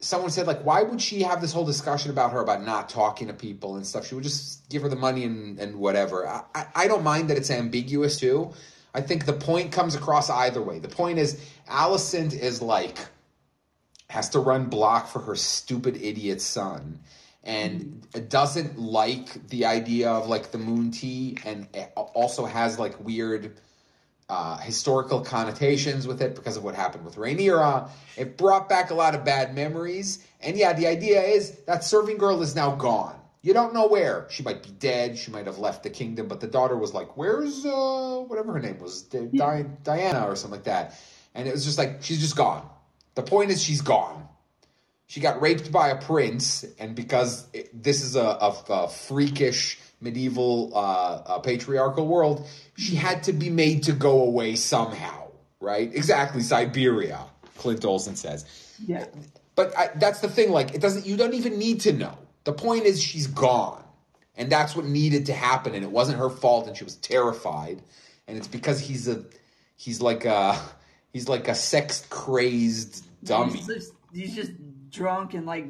someone said like why would she have this whole discussion about her about not talking to people and stuff? She would just give her the money and, and whatever. I, I, I don't mind that it's ambiguous too. I think the point comes across either way. The point is alicent is like has to run block for her stupid idiot son and it doesn't like the idea of like the moon tea and also has like weird uh, historical connotations with it because of what happened with Rhaenyra. It brought back a lot of bad memories. And yeah, the idea is that serving girl is now gone. You don't know where. She might be dead. She might have left the kingdom. But the daughter was like, "Where's uh, whatever her name was, Di- Diana or something like that?" And it was just like she's just gone. The point is she's gone. She got raped by a prince, and because it, this is a, a, a freakish medieval uh, uh, patriarchal world, she had to be made to go away somehow, right? Exactly, Siberia. Clint Olson says. Yeah. But I, that's the thing. Like, it doesn't. You don't even need to know. The point is, she's gone, and that's what needed to happen. And it wasn't her fault, and she was terrified. And it's because he's a, he's like a, he's like a sex crazed dummy. He's just, he's just drunk and like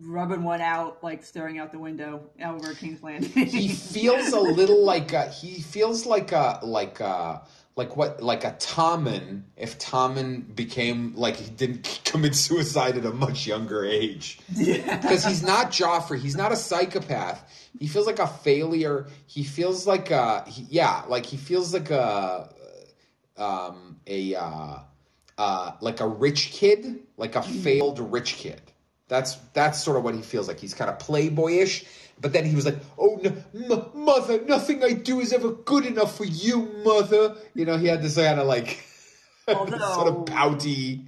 rubbing one out, like staring out the window over King's Landing. he feels a little like a, he feels like a like a like what like a Tommen if Tommen became like he didn't [laughs] commit suicide at a much younger age. Yeah. because he's not Joffrey he's not a psychopath. He feels like a failure. He feels like a he, yeah like he feels like a um a uh, uh like a rich kid like a failed rich kid that's that's sort of what he feels like he's kind of playboyish but then he was like, "Oh, no, mother, nothing I do is ever good enough for you, mother." You know, he had this kind of like [laughs] sort of pouty.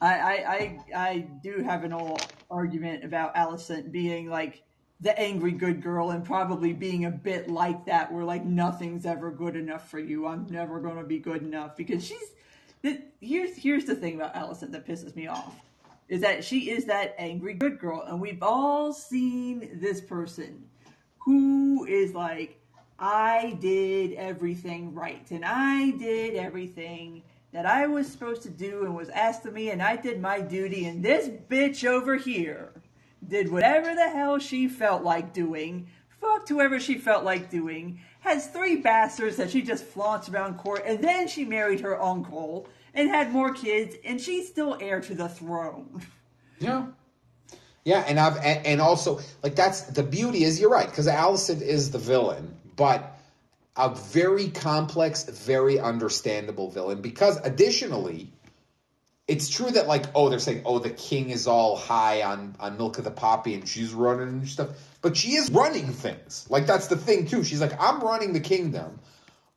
I, I, I, I do have an old argument about Alicent being like the angry good girl and probably being a bit like that, where like nothing's ever good enough for you. I'm never going to be good enough because she's. Here's here's the thing about Alicent that pisses me off is that she is that angry good girl, and we've all seen this person who is like, I did everything right, and I did everything that I was supposed to do and was asked of me, and I did my duty, and this bitch over here did whatever the hell she felt like doing, fucked whoever she felt like doing, has three bastards that she just flaunts around court, and then she married her uncle and had more kids, and she's still heir to the throne. Yeah. Yeah, and I've and, and also like that's the beauty is you're right because Alicent is the villain, but a very complex, very understandable villain because additionally, it's true that like oh they're saying oh the king is all high on on milk of the poppy and she's running and stuff, but she is running things like that's the thing too. She's like I'm running the kingdom.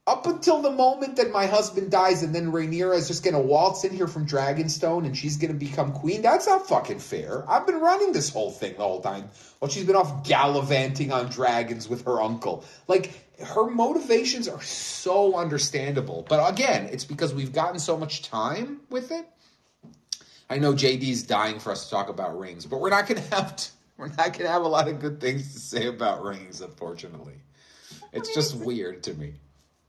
Up until the moment that my husband dies, and then Rhaenyra is just gonna waltz in here from Dragonstone, and she's gonna become queen. That's not fucking fair. I've been running this whole thing the whole time while she's been off gallivanting on dragons with her uncle. Like her motivations are so understandable, but again, it's because we've gotten so much time with it. I know JD's dying for us to talk about rings, but we're not gonna have to, we're not gonna have a lot of good things to say about rings, unfortunately. It's just weird to me.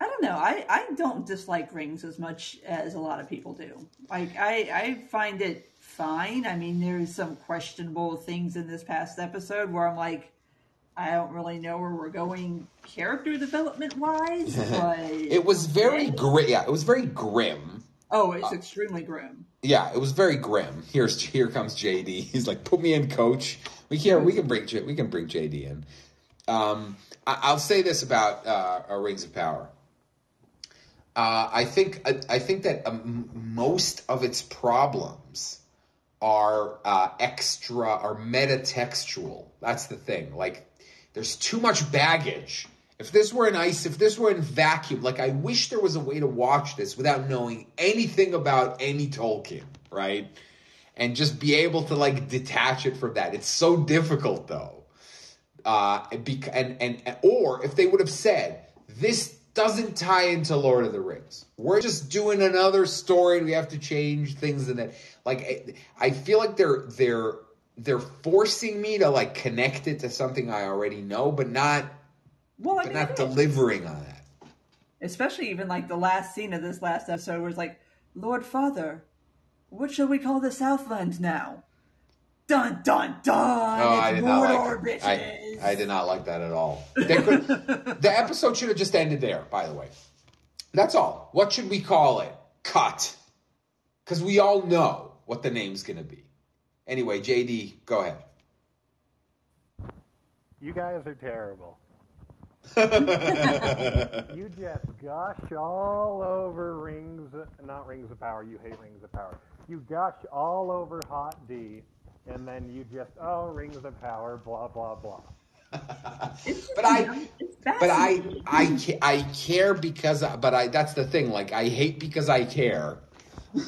I don't know. I, I don't dislike rings as much as a lot of people do. Like I, I find it fine. I mean, there's some questionable things in this past episode where I'm like, I don't really know where we're going character development wise, [laughs] but it was very grim. Yeah, it was very grim. Oh, it's uh, extremely grim. Yeah, it was very grim. Here's here comes JD. [laughs] He's like, put me in, coach. We can we can bring we can bring JD in. Um, I, will say this about uh, Rings of Power. Uh, I think I, I think that um, most of its problems are uh, extra or metatextual. That's the thing. Like, there's too much baggage. If this were an ice, if this were in vacuum, like I wish there was a way to watch this without knowing anything about any Tolkien, right? And just be able to like detach it from that. It's so difficult though. Uh, and, and, and or if they would have said this doesn't tie into Lord of the Rings. We're just doing another story and we have to change things in it. Like I, I feel like they're they're they're forcing me to like connect it to something I already know, but not well, I but mean, not delivering on that. Especially even like the last scene of this last episode was like, Lord Father, what shall we call the Southland now? Dun dun dun! Oh, I did not like I, I, did not like that at all. Could, [laughs] the episode should have just ended there. By the way, that's all. What should we call it? Cut, because we all know what the name's going to be. Anyway, JD, go ahead. You guys are terrible. [laughs] you just gush all over rings, not rings of power. You hate rings of power. You gush all over Hot D and then you just oh rings of power, blah blah blah. But I, but I, I, I care because, but I. That's the thing. Like I hate because I care,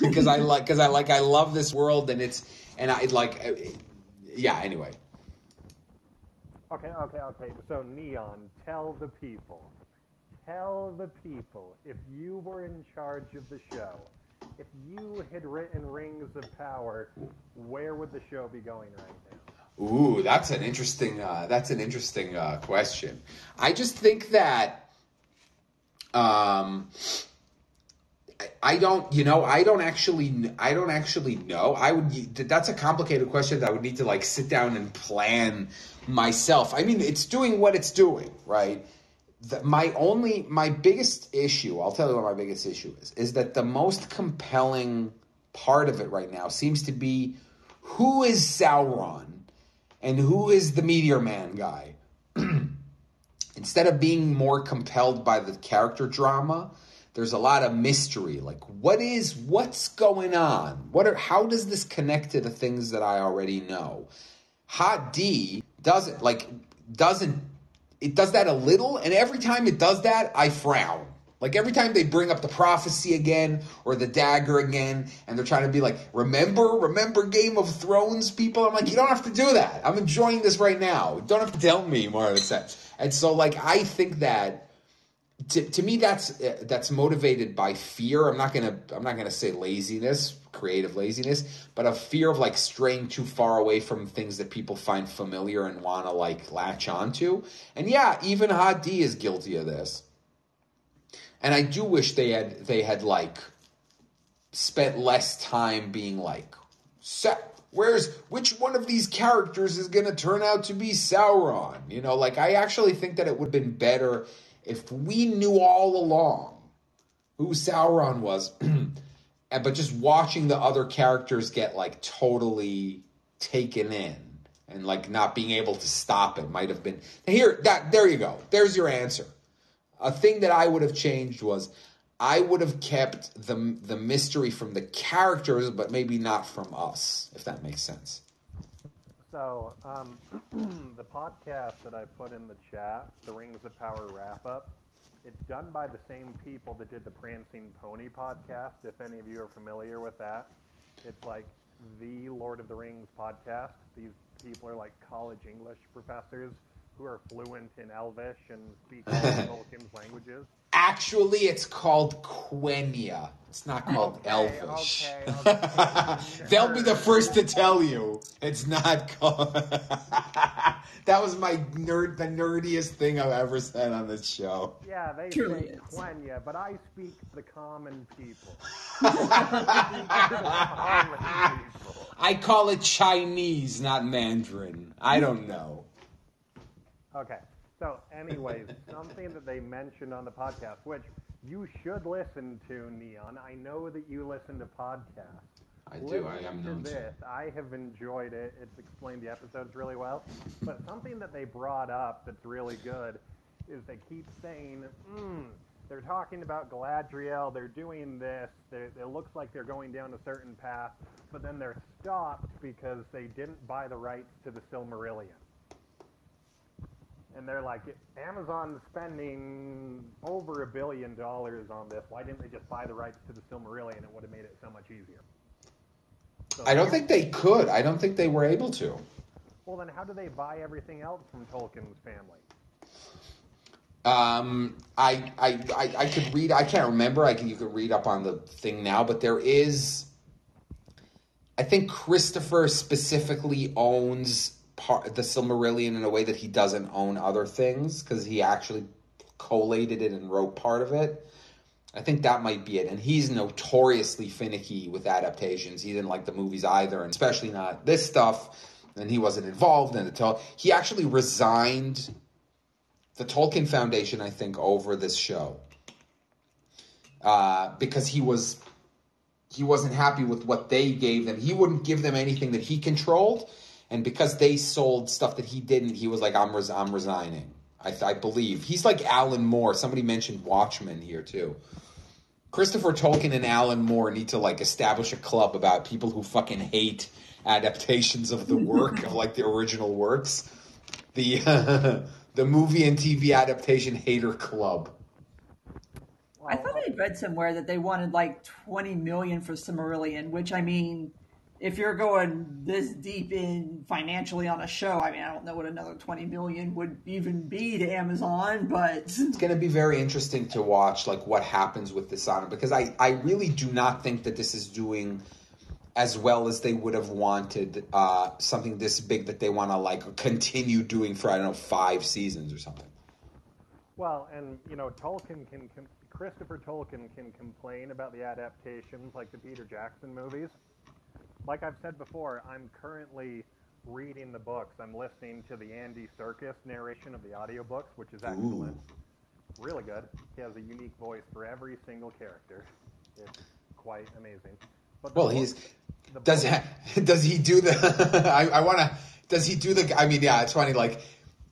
because I like, because I like, I love this world, and it's, and I like, uh, yeah. Anyway. Okay, okay, okay. So Noam, tell the people, tell the people, if you were in charge of the show, if you had written Rings of Power, where would the show be going right now? Ooh, that's an interesting. Uh, that's an interesting uh, question. I just think that. Um, I don't, you know, I don't actually, I don't actually know. I would. That's a complicated question that I would need to like sit down and plan myself. I mean, it's doing what it's doing, right? the, my only my biggest issue i'll tell you what my biggest issue is is that the most compelling part of it right now seems to be who is sauron and who is the meteor man guy? [clears throat] Instead of being more compelled by the character drama there's a lot of mystery. Like what is what's going on? What are how does this connect to the things that i already know? Hot d doesn't like doesn't it does that a little, and every time it does that, I frown. Like every time they bring up the prophecy again or the dagger again, and they're trying to be like, remember, remember Game of Thrones, people. I'm like, you don't have to do that. I'm enjoying this right now. Don't have to tell me more of the And so, like, I think that to, to me, that's uh, that's motivated by fear. I'm not gonna I'm not gonna say laziness creative laziness, but a fear of like straying too far away from things that people find familiar and want to like latch onto. And yeah, even D is guilty of this. And I do wish they had they had like spent less time being like, so where's which one of these characters is going to turn out to be Sauron? You know, like I actually think that it would have been better if we knew all along who Sauron was. [clears throat] but just watching the other characters get like totally taken in and like not being able to stop it might have been here that there you go there's your answer a thing that i would have changed was i would have kept the the mystery from the characters but maybe not from us if that makes sense so um, [clears throat] the podcast that i put in the chat the rings of power wrap up It's done by the same people that did the Prancing Pony podcast. If any of you are familiar with that, it's like the Lord of the Rings podcast. These people are like college English professors who are fluent in Elvish and speak [laughs] all Tolkien's languages. Actually, it's called Quenya. It's not called Okay, Elvish. okay, okay. [laughs] They'll be the first to tell you it's not called. [laughs] that was my nerd, the nerdiest thing I've ever said on this show. Yeah, they Truly say is. Quenya, but I speak the common people. I call it Chinese, not Mandarin. I don't know. Okay. So, anyways, [laughs] something that they mentioned on the podcast, which you should listen to, Noam. I know that you listen to podcasts. I do. I am known to. this. I have enjoyed it. It's explained the episodes really well. But something that they brought up that's really good is they keep saying, mm, they're talking about Galadriel, they're doing this, they, it looks like they're going down a certain path, but then they're stopped because they didn't buy the rights to the Silmarillion. And they're like, Amazon's spending over a billion dollars on this. Why didn't they just buy the rights to the Silmarillion? It would have made it so much easier. So I don't think they could. I don't think they were able to. Well, then how do they buy everything else from Tolkien's family? Um, I, I, I, I could read. I can't remember. I can. You could read up on the thing now, but there is. I think Christopher specifically owns part the Silmarillion in a way that he doesn't own other things because he actually collated it and wrote part of it. I think that might be it. And he's notoriously finicky with adaptations. He didn't like the movies either, and especially not this stuff. And he wasn't involved in it. Tol- He actually resigned the Tolkien Foundation, I think, over this show uh, because he was he wasn't happy with what they gave them. He wouldn't give them anything that he controlled, and because they sold stuff that he didn't, he was like, "I'm res- I'm resigning." I, I believe he's like Alan Moore. Somebody mentioned Watchmen here too. Christopher Tolkien and Alan Moore need to like establish a club about people who fucking hate adaptations of the work of like the original works. The [laughs] the movie and TV adaptation hater club. I thought I read somewhere that they wanted like 20 million for Silmarillion, which I mean, if you're going this deep in financially on a show, I mean, I don't know what another 20 million would even be to Amazon, but [laughs] It's going to be very interesting to watch like what happens with this on it because I I really do not think that this is doing as well as they would have wanted uh, something this big that they want to like continue doing for I don't know five seasons or something. Well, and you know, Tolkien can, can Christopher Tolkien can complain about the adaptations like the Peter Jackson movies. Like I've said before, I'm currently reading the books. I'm listening to the Andy Serkis narration of the audiobooks, which is excellent. Really good. He has a unique voice for every single character. It's quite amazing. But Well, book- he's does book- [laughs] does he do the? [laughs] I, I want to. Does he do the? I mean, yeah, it's funny. Like,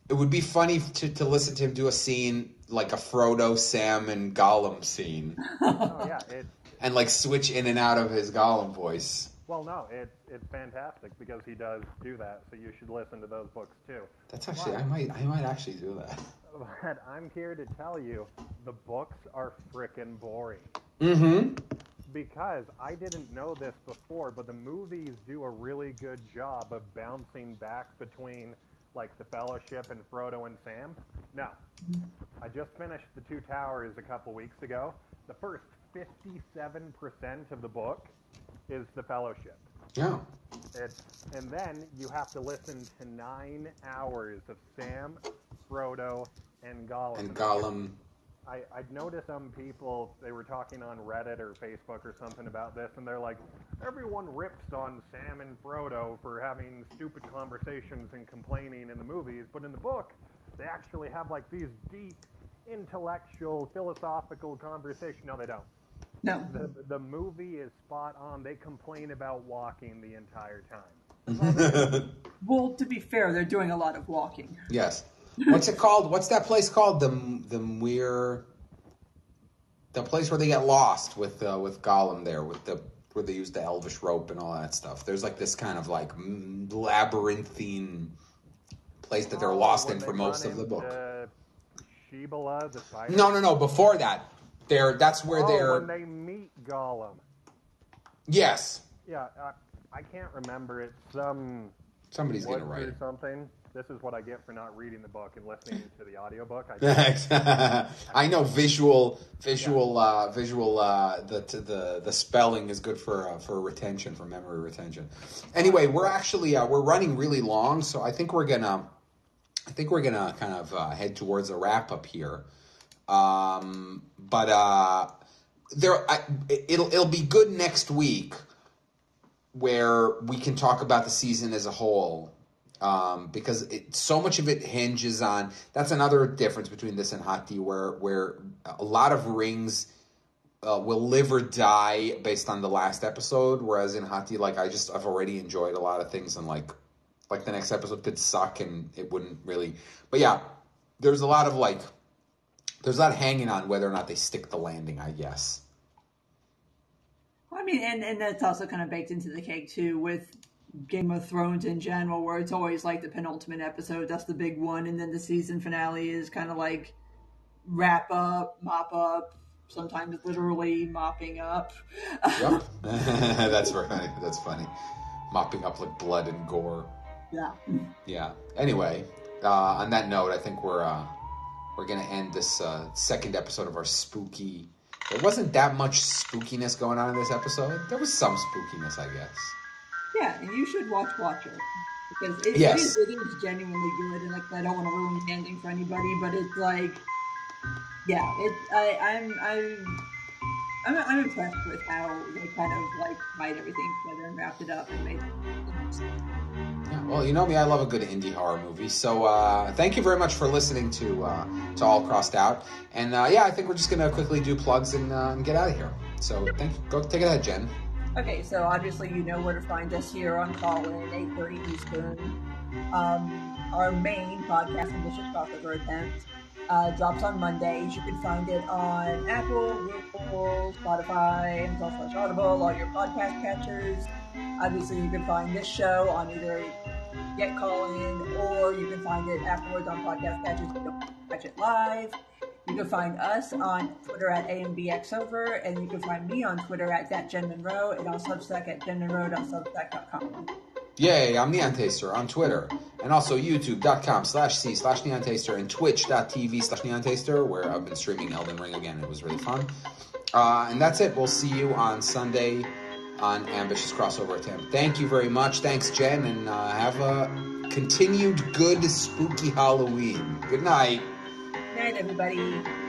it would be funny to to listen to him do a scene like a Frodo, Sam, and Gollum scene, oh yeah, it [laughs] and like switch in and out of his Gollum voice. Well no, it it's fantastic because he does do that. So you should listen to those books too. That's actually I might I might actually do that. [laughs] But I'm here to tell you, the books are frickin' boring. Mm-hmm. Because I didn't know this before, but the movies do a really good job of bouncing back between, like, the Fellowship and Frodo and Sam. No. I just finished The Two Towers a couple weeks ago. The first 57% of the book is the Fellowship. Yeah. It's, and then you have to listen to nine hours of Sam, Frodo, and Gollum. And Gollum. I, I'd noticed some people, they were talking on Reddit or Facebook or something about this, and they're like, everyone rips on Sam and Frodo for having stupid conversations and complaining in the movies, but in the book, they actually have like these deep, intellectual, philosophical conversations. No, they don't. No. The, the movie is spot on. They complain about walking the entire time. [laughs] Well, to be fair, they're doing a lot of walking. yes. What's it called? What's that place called? The the Muir. The place where they get lost with uh, with Gollum there with the where they use the elvish rope and all that stuff. There's like this kind of like labyrinthine place that they're Oh, lost when in for most of the book. into Shibboleth, the spider. No, no, no. Before that, they're that's where oh, they're. when they meet Gollum. Yes, Yeah, uh, I can't remember. it. some somebody's gonna write it. something. This is what I get for not reading the book and listening to the audiobook. I [laughs] I know visual, visual, uh, visual. Uh, the the the spelling is good for uh, for retention, for memory retention. Anyway, we're actually uh, we're running really long, so I think we're gonna, I think we're gonna kind of uh, head towards a wrap up here. Um, but uh, there, I, it'll it'll be good next week, where we can talk about the season as a whole um, because it, so much of it hinges on. That's another difference between this and Hot D, where where a lot of rings uh, will live or die based on the last episode, whereas in Hot D, like I just I've already enjoyed a lot of things, and like like the next episode could suck, and it wouldn't really. But yeah, there's a lot of like there's a lot hanging on whether or not they stick the landing. I guess. I mean, and, and that's also kind of baked into the cake too with Game of Thrones in general, where it's always like the penultimate episode, that's the big one, and then the season finale is kind of like wrap up, mop up, sometimes literally mopping up. Yep, [laughs] [laughs] that's funny. That's funny. Mopping up like blood and gore. yeah. Yeah. Anyway, uh, on that note, I think we're uh, we're gonna end this uh, second episode of our spooky. There wasn't that much spookiness going on in this episode. There was some spookiness, I guess. Yeah, and you should watch Watcher because it, Yes. it, is, it is genuinely good. And like, I don't want to ruin the ending for anybody, but it's like, yeah, it. I, I'm I'm. I'm, I'm impressed with how they kind of like tied everything together and wrapped it up and made it. Well, you know me, I love a good indie horror movie. So uh, thank you very much for listening to uh, to All Crossed Out. And uh, yeah, I think we're just gonna quickly do plugs and, uh, and get out of here. So thank you. Go take it ahead, Jen. Okay, so obviously you know where to find us here on Callin, 8.30 Eastern. Um, our main podcast, Ambitious Crossover Attempt, uh, drops on Mondays. You can find it on Apple, Google, Spotify, Amazon slash Audible, all your podcast catchers. Obviously, you can find this show on either Get Callin or you can find it afterwards on podcast can catch it live. You can find us on Twitter at AMBXover, and you can find me on Twitter at that Jen Monroe and on Substack at jenmonroe.substack.com. Yay, I'm Neon Taster on Twitter. And also youtube.com slash C slash Neon Taster and twitch.tv slash Neon Taster, where I've been streaming Elden Ring again. It was really fun. Uh, and that's it. We'll see you on Sunday on Ambitious Crossover Attempt. Thank you very much. Thanks, Jen, and uh, have a continued good spooky Halloween. Good night. Good night, everybody.